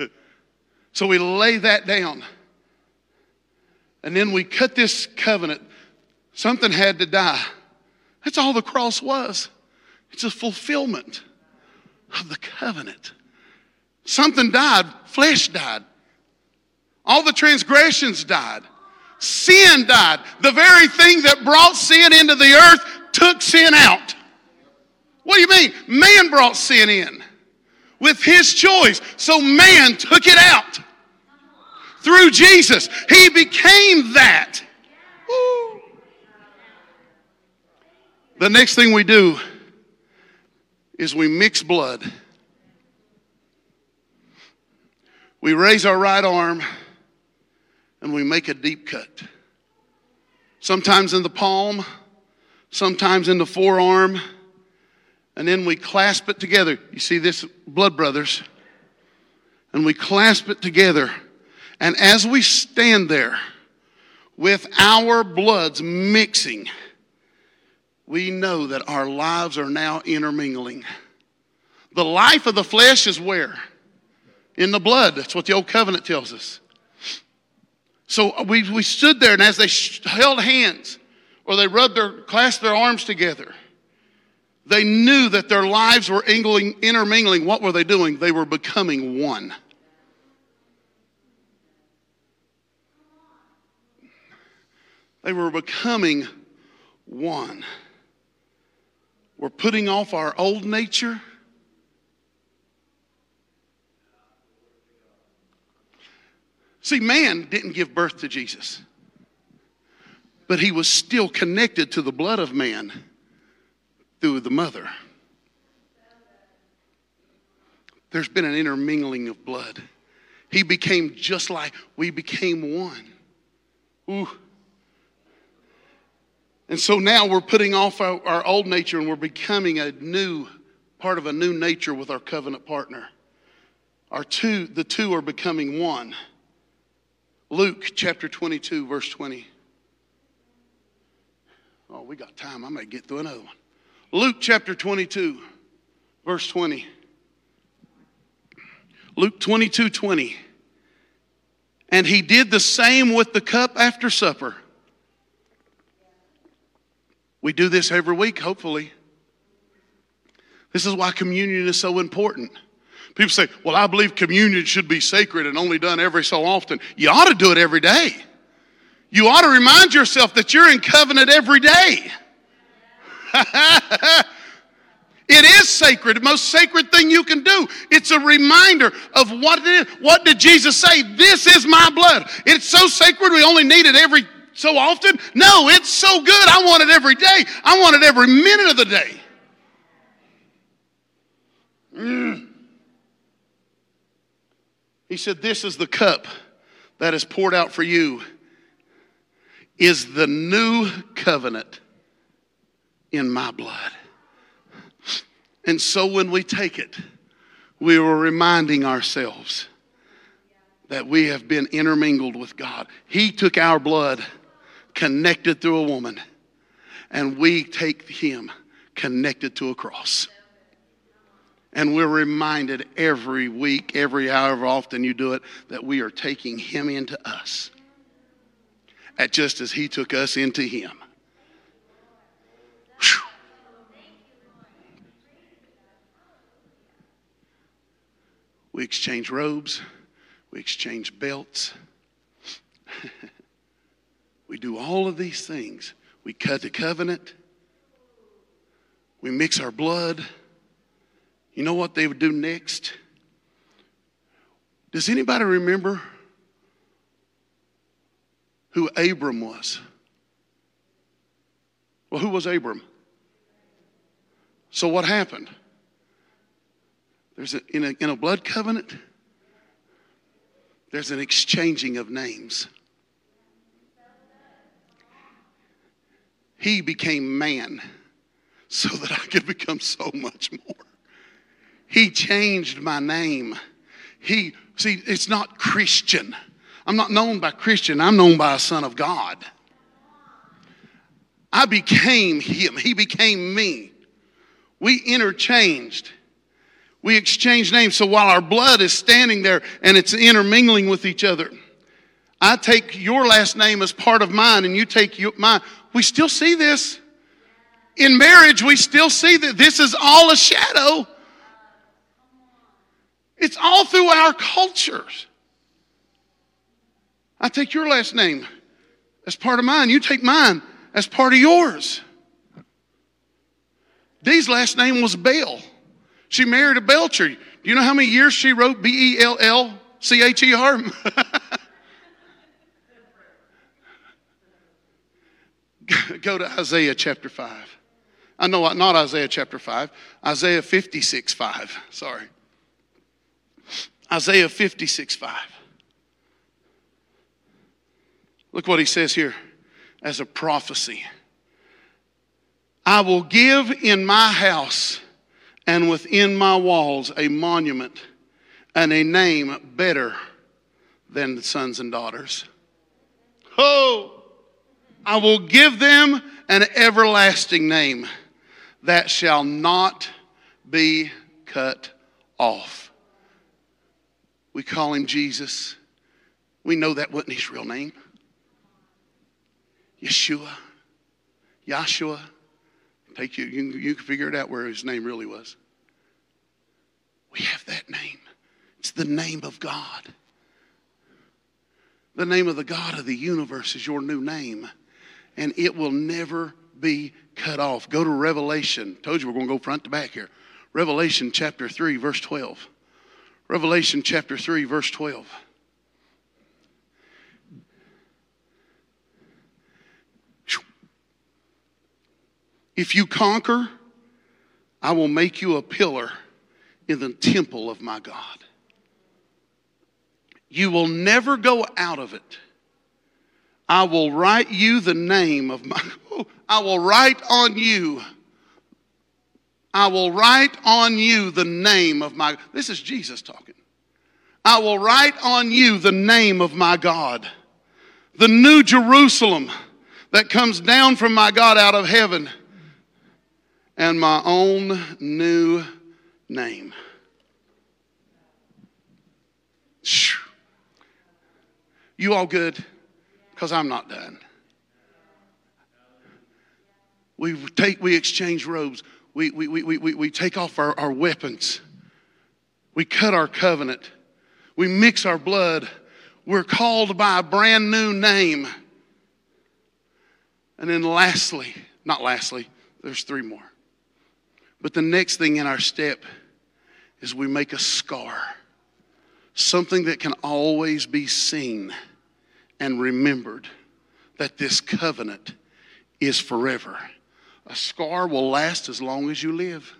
so we lay that down. And then we cut this covenant. Something had to die. That's all the cross was. It's a fulfillment of the covenant. Something died, flesh died. All the transgressions died. Sin died. The very thing that brought sin into the earth took sin out. What do you mean? Man brought sin in with his choice. So man took it out. Through Jesus, he became that. Woo. The next thing we do is we mix blood. We raise our right arm and we make a deep cut. Sometimes in the palm, sometimes in the forearm, and then we clasp it together. You see this, blood brothers? And we clasp it together. And as we stand there with our bloods mixing, we know that our lives are now intermingling. The life of the flesh is where? In the blood. That's what the old covenant tells us. So we, we stood there, and as they held hands or they rubbed their, clasped their arms together, they knew that their lives were intermingling. What were they doing? They were becoming one. They were becoming one. We're putting off our old nature. See, man didn't give birth to Jesus, but he was still connected to the blood of man through the mother. There's been an intermingling of blood. He became just like we became one. Ooh. And so now we're putting off our, our, old nature and we're becoming a new part of a new nature with our covenant partner. Our two, the two are becoming one. Luke chapter 22, verse 20. Oh, we got time. I may get through another one. Luke chapter 22, verse 20. Luke 22, 20. And he did the same with the cup after supper we do this every week, hopefully. This is why communion is so important. People say, well, I believe communion should be sacred and only done every so often. You ought to do it every day. You ought to remind yourself that you're in covenant every day. *laughs* it is sacred, the most sacred thing you can do. It's a reminder of what it is. What did Jesus say? This is my blood. It's so sacred, we only need it every so often? No, it's so good. I want it every day. I want it every minute of the day. Mm. He said, This is the cup that is poured out for you, is the new covenant in my blood. And so when we take it, we were reminding ourselves that we have been intermingled with God. He took our blood connected through a woman, and we take him connected to a cross. And we're reminded every week, every however often you do it, that we are taking him into us. At just as he took us into him. We exchange robes, we exchange belts. *laughs* We do all of these things. We cut the covenant. We mix our blood. You know what they would do next? Does anybody remember who Abram was. Well, who was Abram? So what happened? There's a, in, a, in a blood covenant, there's an exchanging of names. He became man *laughs* so that I could become so much more. He changed my name. He, see, it's not Christian. I'm not known by Christian, I'm known by a son of God. I became him, he became me. We interchanged. We exchanged names. So while our blood is standing there and it's intermingling with each other, I take your last name as part of mine and you take your, mine. We still see this. In marriage, we still see that this is all a shadow. It's all through our cultures. I take your last name as part of mine. You take mine as part of yours. Dee's last name was Bell. She married a Belcher. Do you know how many years she wrote B E L L C H E R? *laughs* Go to Isaiah chapter 5. I know not Isaiah chapter 5, Isaiah 56 5. Sorry. Isaiah 56 5. Look what he says here as a prophecy. I will give in my house and within my walls a monument and a name better than the sons and daughters. Oh! I will give them an everlasting name that shall not be cut off. We call him Jesus. We know that wasn't his real name. Yeshua, Yahshua. Take you, you, you can figure it out where his name really was. We have that name. It's the name of God. The name of the God of the universe is your new name and it will never be cut off. Go to Revelation. Told you we're going to go front to back here. Revelation chapter 3, verse 12. Revelation chapter 3, verse 12. If you conquer, I will make you a pillar in the temple of my God. You will never go out of it I will write you the name of my, *laughs* I will write on you. I will write on you the name of my, this is Jesus talking. I will write on you the name of my God, the new Jerusalem that comes down from my God out of heaven, and my own new name. You all good? because I'm not done. We take, we exchange robes. We, we, we, we, we take off our, our weapons. We cut our covenant. We mix our blood. We're called by a brand new name. And then lastly, not lastly, there's three more. But the next thing in our step is we make a scar, something that can always be seen and remembered that this covenant is forever. A scar will last as long as you live.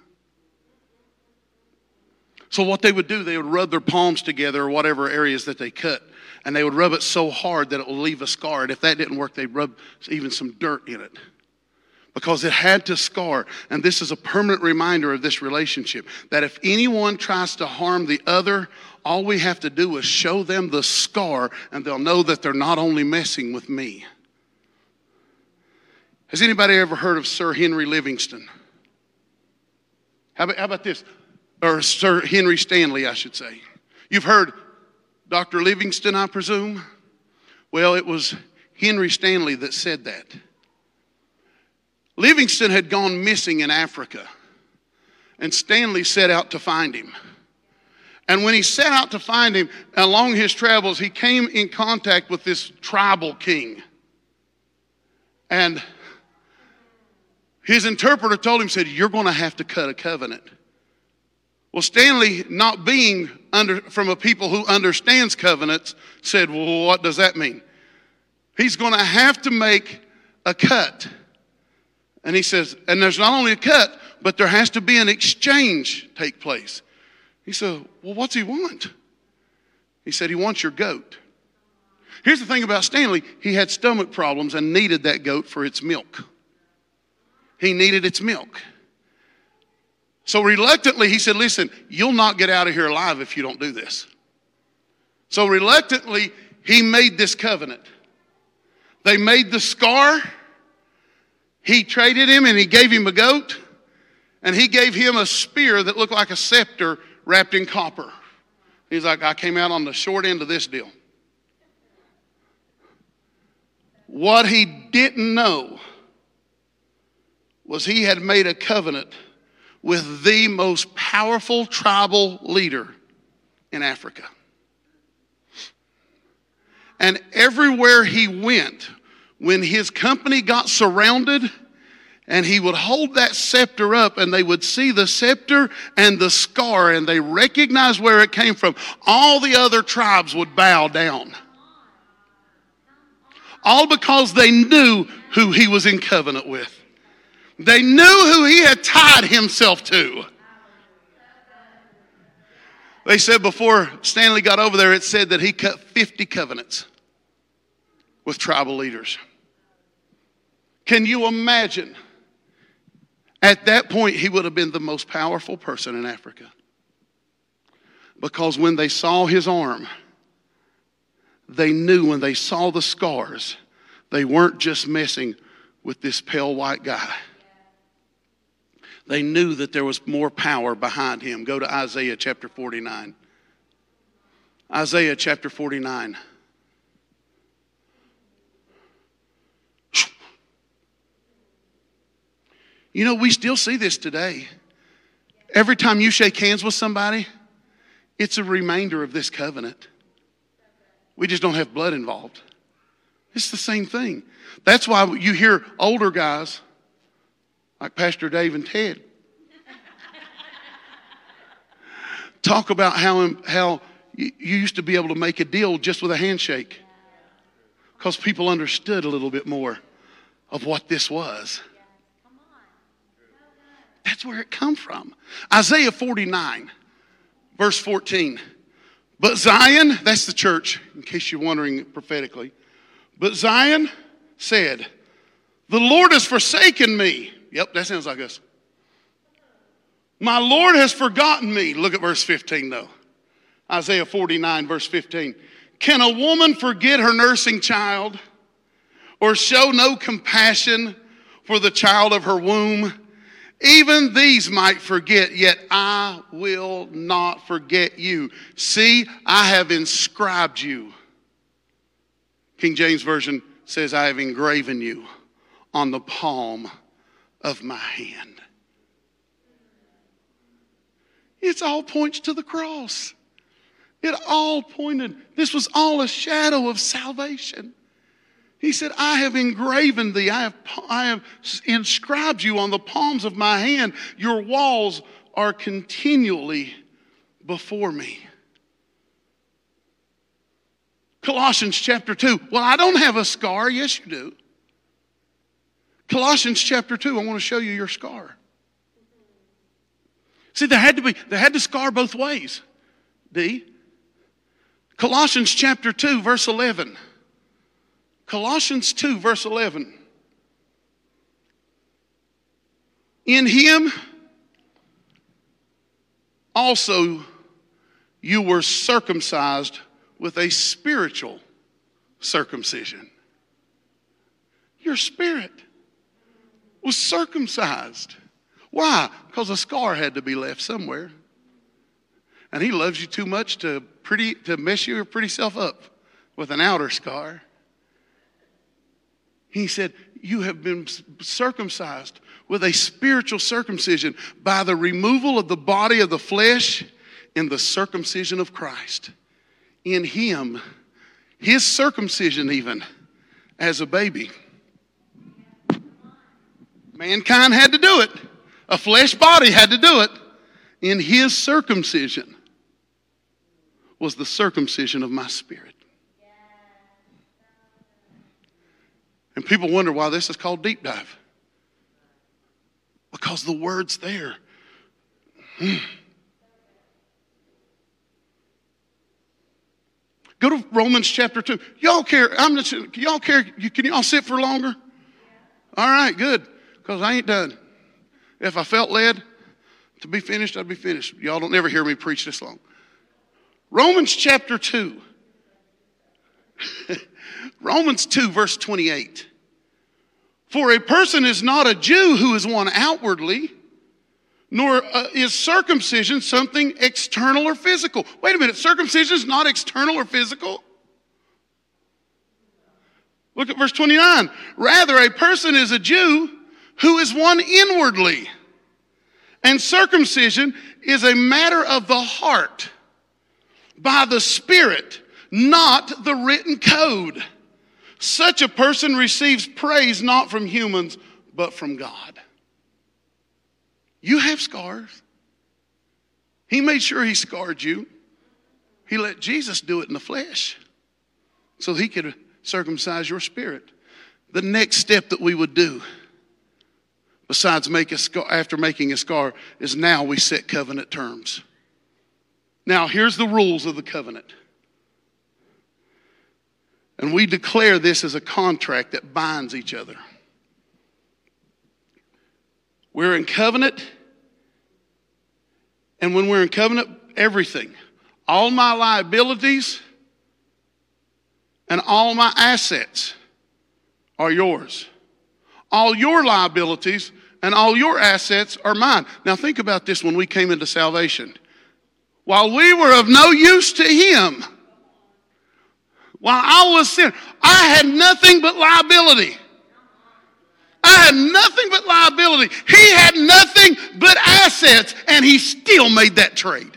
So, what they would do, they would rub their palms together or whatever areas that they cut, and they would rub it so hard that it will leave a scar. And if that didn't work, they'd rub even some dirt in it because it had to scar. And this is a permanent reminder of this relationship that if anyone tries to harm the other, all we have to do is show them the scar, and they'll know that they're not only messing with me. Has anybody ever heard of Sir Henry Livingston? How about, how about this? Or Sir Henry Stanley, I should say. You've heard Dr. Livingstone, I presume? Well, it was Henry Stanley that said that. Livingstone had gone missing in Africa, and Stanley set out to find him. And when he set out to find him along his travels, he came in contact with this tribal king. And his interpreter told him, said, You're going to have to cut a covenant. Well, Stanley, not being under, from a people who understands covenants, said, Well, what does that mean? he's going to have to make a cut. And he says, and there's not only a cut, but there has to be an exchange take place. He said, Well, what's he want? He said, He wants your goat. Here's the thing about Stanley he had stomach problems and needed that goat for its milk. He needed its milk. So reluctantly, he said, Listen, you'll not get out of here alive if you don't do this. So reluctantly, he made this covenant. They made the scar. He traded him and he gave him a goat. And he gave him a spear that looked like a scepter wrapped in copper. He's like, I came out on the short end of this deal. What he didn't know was he had made a covenant with the most powerful tribal leader in Africa. And everywhere he went, when his company got surrounded, and he would hold that scepter up and they would see the scepter and the scar and they recognized where it came from. All the other tribes would bow down. All because they knew who he was in covenant with. They knew who he had tied himself to. They said before Stanley got over there, it said that he cut 50 covenants with tribal leaders. Can you imagine? At that point, he would have been the most powerful person in Africa. Because when they saw his arm, they knew when they saw the scars, they weren't just messing with this pale white guy. They knew that there was more power behind him. Go to Isaiah chapter 49. Isaiah chapter 49. You know, we still see this today. Every time you shake hands with somebody, it's a reminder of this covenant. We just don't have blood involved. It's the same thing. That's why you hear older guys like Pastor Dave and Ted talk about how, how you used to be able to make a deal just with a handshake because people understood a little bit more of what this was. That's where it come from. Isaiah 49, verse 14. But Zion, that's the church, in case you're wondering prophetically. But Zion said, The Lord has forsaken me. Yep, that sounds like us. My Lord has forgotten me. Look at verse 15, though. Isaiah 49, verse 15. Can a woman forget her nursing child or show no compassion for the child of her womb? Even these might forget, yet I will not forget you. See, I have inscribed you. King James Version says, I have engraven you on the palm of my hand. It's all points to the cross. It all pointed, this was all a shadow of salvation. He said, I have engraven thee, I have, I have inscribed you on the palms of my hand. Your walls are continually before me. Colossians chapter 2. Well, I don't have a scar. Yes, you do. Colossians chapter 2, I want to show you your scar. See, there had to be, there had to scar both ways. D. Colossians chapter 2, verse 11. Colossians 2, verse 11. In him also you were circumcised with a spiritual circumcision. Your spirit was circumcised. Why? Because a scar had to be left somewhere. And he loves you too much to pretty to mess your pretty self up with an outer scar. He said, You have been circumcised with a spiritual circumcision by the removal of the body of the flesh in the circumcision of Christ. In Him, His circumcision, even as a baby. Mankind had to do it, a flesh body had to do it. In His circumcision was the circumcision of my spirit. And people wonder why this is called deep dive. Because the word's there. Hmm. Go to Romans chapter 2. Y'all care? I'm just, y'all care? Can y'all sit for longer? All right, good. Because I ain't done. If I felt led to be finished, I'd be finished. Y'all don't ever hear me preach this long. Romans chapter 2. *laughs* Romans 2, verse 28. For a person is not a Jew who is one outwardly, nor uh, is circumcision something external or physical. Wait a minute, circumcision is not external or physical? Look at verse 29. Rather, a person is a Jew who is one inwardly. And circumcision is a matter of the heart by the Spirit, not the written code. Such a person receives praise not from humans, but from God. You have scars. He made sure he scarred you. He let Jesus do it in the flesh so he could circumcise your spirit. The next step that we would do, besides make a scar, after making a scar, is now we set covenant terms. Now, here's the rules of the covenant. And we declare this as a contract that binds each other. We're in covenant. And when we're in covenant, everything, all my liabilities and all my assets are yours. All your liabilities and all your assets are mine. Now, think about this when we came into salvation. While we were of no use to Him, while I was sin, I had nothing but liability. I had nothing but liability. He had nothing but assets, and he still made that trade.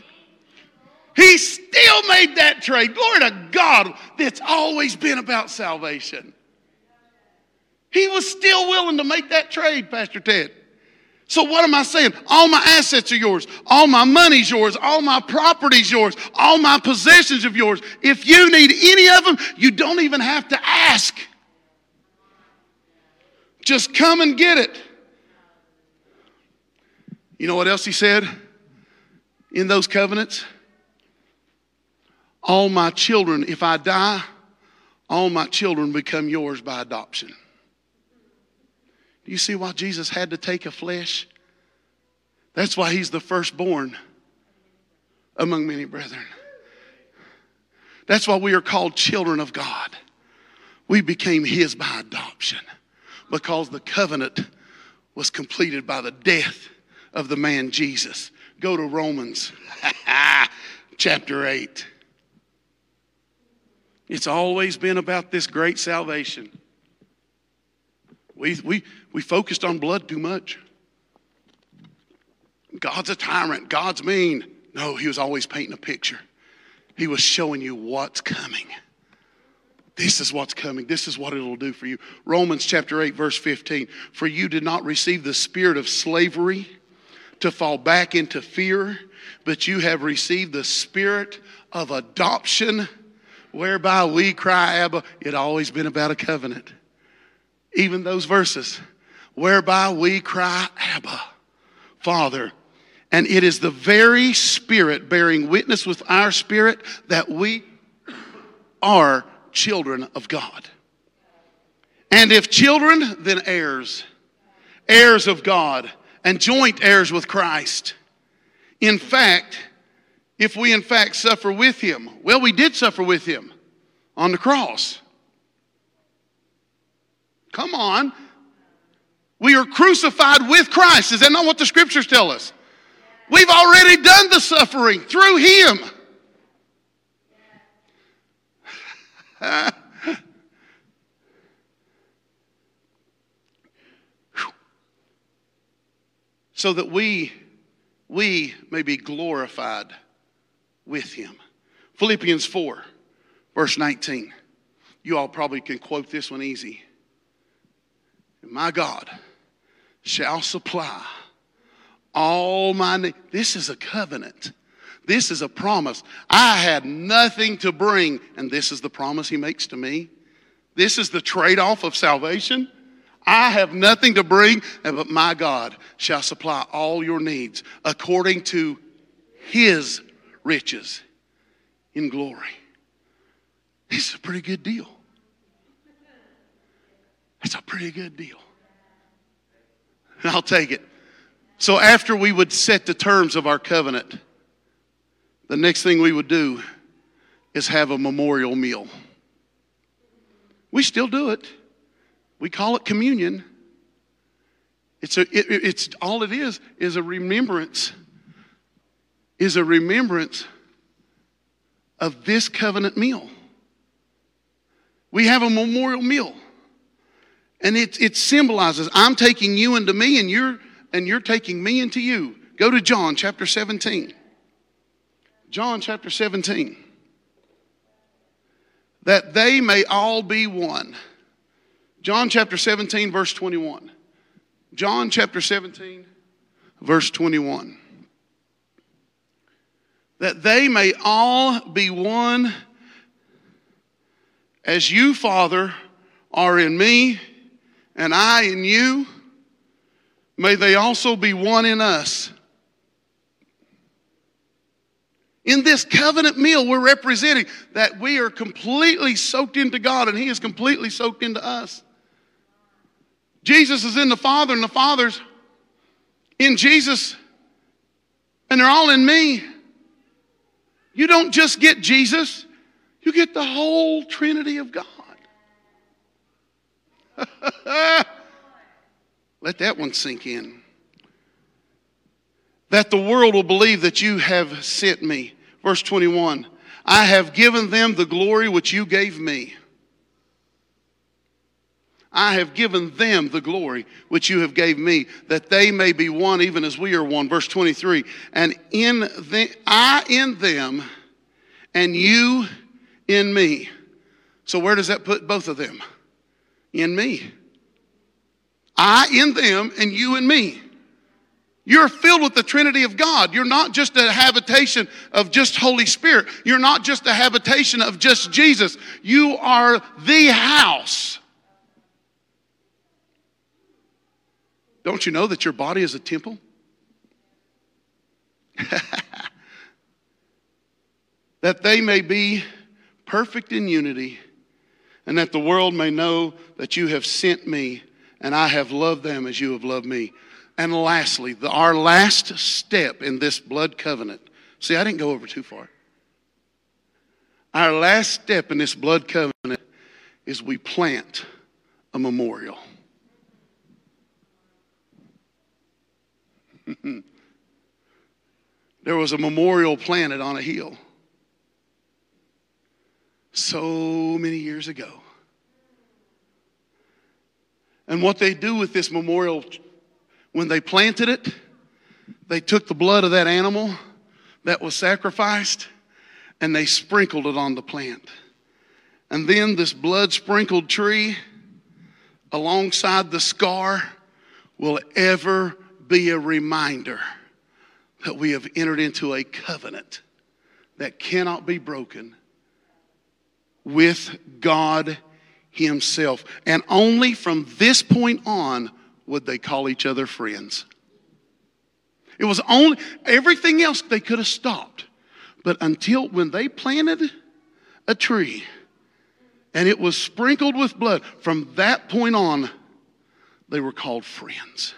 He still made that trade. Glory to God. It's always been about salvation. He was still willing to make that trade, Pastor Ted. So what am I saying? All my assets are yours. All my money's yours. All my property's yours. All my possessions of yours. If you need any of them, you don't even have to ask. Just come and get it. You know what else he said in those covenants? All my children, if I die, all my children become yours by adoption. Do you see why Jesus had to take a flesh? That's why he's the firstborn among many brethren. That's why we are called children of God. We became his by adoption because the covenant was completed by the death of the man Jesus. Go to Romans *laughs* chapter 8. It's always been about this great salvation. We, we, we focused on blood too much. God's a tyrant. God's mean. No, he was always painting a picture. He was showing you what's coming. This is what's coming. This is what it'll do for you. Romans chapter 8, verse 15. For you did not receive the spirit of slavery to fall back into fear, but you have received the spirit of adoption, whereby we cry, Abba. It always been about a covenant. Even those verses, whereby we cry, Abba, Father. And it is the very Spirit bearing witness with our spirit that we are children of God. And if children, then heirs, heirs of God, and joint heirs with Christ. In fact, if we in fact suffer with him, well, we did suffer with him on the cross. Come on. We are crucified with Christ. Is that not what the scriptures tell us? We've already done the suffering through him. *laughs* so that we we may be glorified with him. Philippians 4, verse 19. You all probably can quote this one easy. My God shall supply all my needs. This is a covenant. This is a promise. I had nothing to bring, and this is the promise he makes to me. This is the trade off of salvation. I have nothing to bring, but my God shall supply all your needs according to his riches in glory. This is a pretty good deal. It's a pretty good deal. I'll take it. So, after we would set the terms of our covenant, the next thing we would do is have a memorial meal. We still do it. We call it communion. It's, a, it, it's all it is is a remembrance, is a remembrance of this covenant meal. We have a memorial meal. And it, it symbolizes I'm taking you into me and you're and you're taking me into you. Go to John chapter 17. John chapter 17. That they may all be one. John chapter 17, verse 21. John chapter 17, verse 21. That they may all be one as you, Father, are in me and I in you. May they also be one in us. In this covenant meal, we're representing that we are completely soaked into God and He is completely soaked into us. Jesus is in the Father, and the Father's in Jesus, and they're all in me. You don't just get Jesus, you get the whole Trinity of God. *laughs* Let that one sink in. That the world will believe that you have sent me. Verse 21 I have given them the glory which you gave me I have given them the glory which you have gave me, that they may be one even as we are one. Verse 23. And in the, I in them, and you in me. So where does that put both of them? In me. I in them, and you in me. You're filled with the Trinity of God. You're not just a habitation of just Holy Spirit. You're not just a habitation of just Jesus. You are the house Don't you know that your body is a temple? *laughs* that they may be perfect in unity, and that the world may know that you have sent me, and I have loved them as you have loved me. And lastly, the, our last step in this blood covenant. See, I didn't go over too far. Our last step in this blood covenant is we plant a memorial. *laughs* there was a memorial planted on a hill so many years ago. And what they do with this memorial, when they planted it, they took the blood of that animal that was sacrificed and they sprinkled it on the plant. And then this blood sprinkled tree alongside the scar will ever be a reminder that we have entered into a covenant that cannot be broken with God Himself. And only from this point on would they call each other friends. It was only, everything else they could have stopped. But until when they planted a tree and it was sprinkled with blood, from that point on, they were called friends.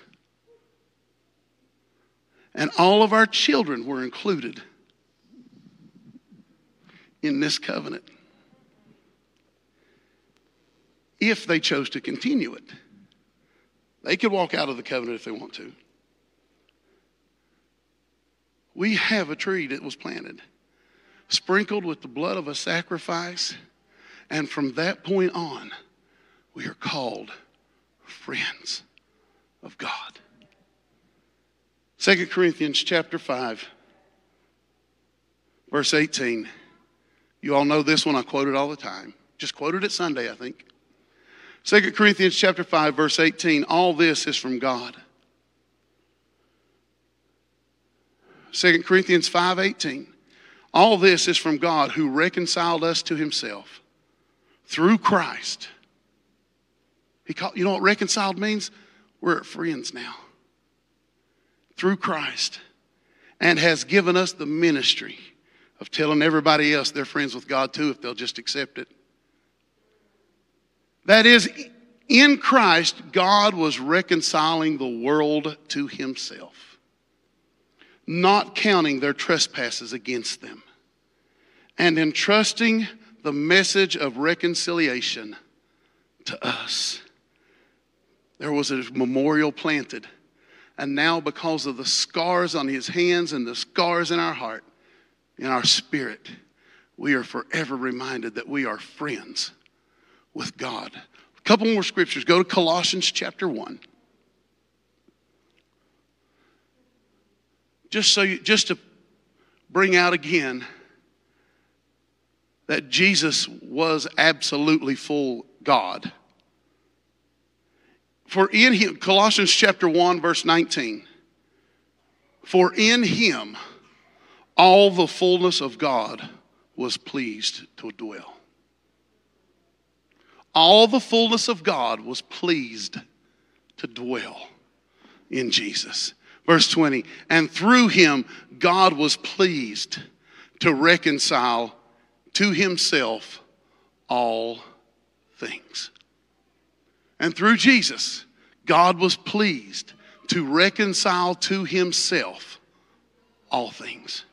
And all of our children were included in this covenant if they chose to continue it. They could walk out of the covenant if they want to. We have a tree that was planted, sprinkled with the blood of a sacrifice, and from that point on, we are called friends of God. 2 Corinthians chapter 5, verse 18. You all know this one, I quote it all the time. Just quoted it Sunday, I think. 2 Corinthians chapter 5, verse 18. All this is from God. 2 Corinthians 5, 18. All this is from God who reconciled us to himself through Christ He called, you know what reconciled means? We're friends now through Christ and has given us the ministry of telling everybody else they're friends with God too if they'll just accept it. That is, in Christ, God was reconciling the world to himself, not counting their trespasses against them, and entrusting the message of reconciliation to us. There was a memorial planted and now, because of the scars on his hands and the scars in our heart, in our spirit, we are forever reminded that we are friends with God. A couple more scriptures. Go to Colossians chapter 1. Just so you, just to bring out again that Jesus was absolutely full God. For in him, Colossians chapter 1, verse 19, for in him all the fullness of God was pleased to dwell. All the fullness of God was pleased to dwell in Jesus. Verse 20, and through him God was pleased to reconcile to himself all things. And through Jesus, God was pleased to reconcile to himself all things,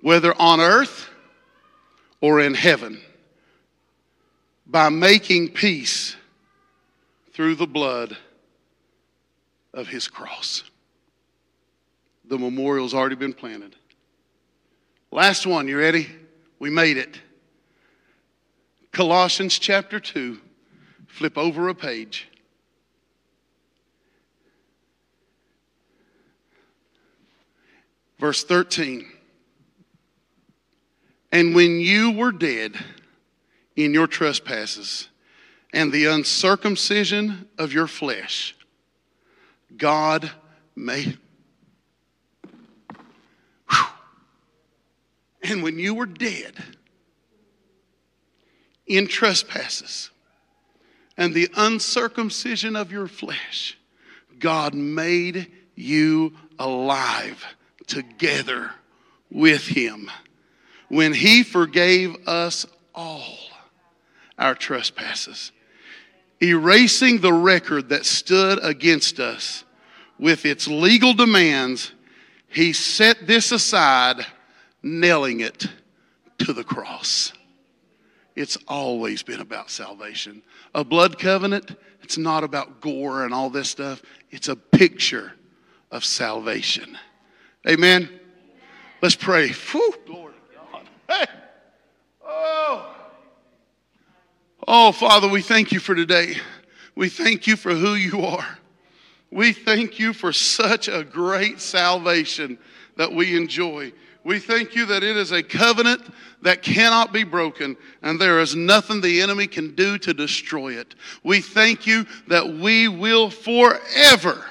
whether on earth or in heaven, by making peace through the blood of his cross. The memorial's already been planted. Last one, you ready? We made it. Colossians chapter 2. Flip over a page. Verse 13. And when you were dead in your trespasses and the uncircumcision of your flesh, God made. Whew. And when you were dead in trespasses and the uncircumcision of your flesh, God made you alive together with Him when He forgave us all our trespasses, erasing the record that stood against us with its legal demands. He set this aside, nailing it to the cross. It's always been about salvation. A blood covenant, it's not about gore and all this stuff. It's a picture of salvation. Amen. Let's pray. Whew, glory to God. Hey. Oh. Oh, Father, we thank you for today. We thank you for who you are. We thank you for such a great salvation that we enjoy. We thank you that it is a covenant that cannot be broken, and there is nothing the enemy can do to destroy it. We thank you that we will forever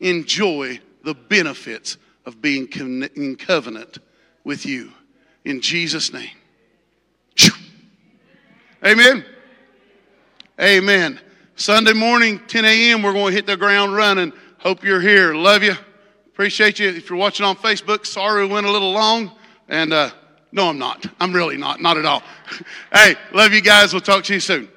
enjoy the benefits of being in covenant with you. In Jesus' name. Amen. Amen. Sunday morning, 10 a.m., we're going to hit the ground running. Hope you're here. Love you. Appreciate you. If you're watching on Facebook, sorry we went a little long. And uh, no, I'm not. I'm really not. Not at all. *laughs* hey, love you guys. We'll talk to you soon.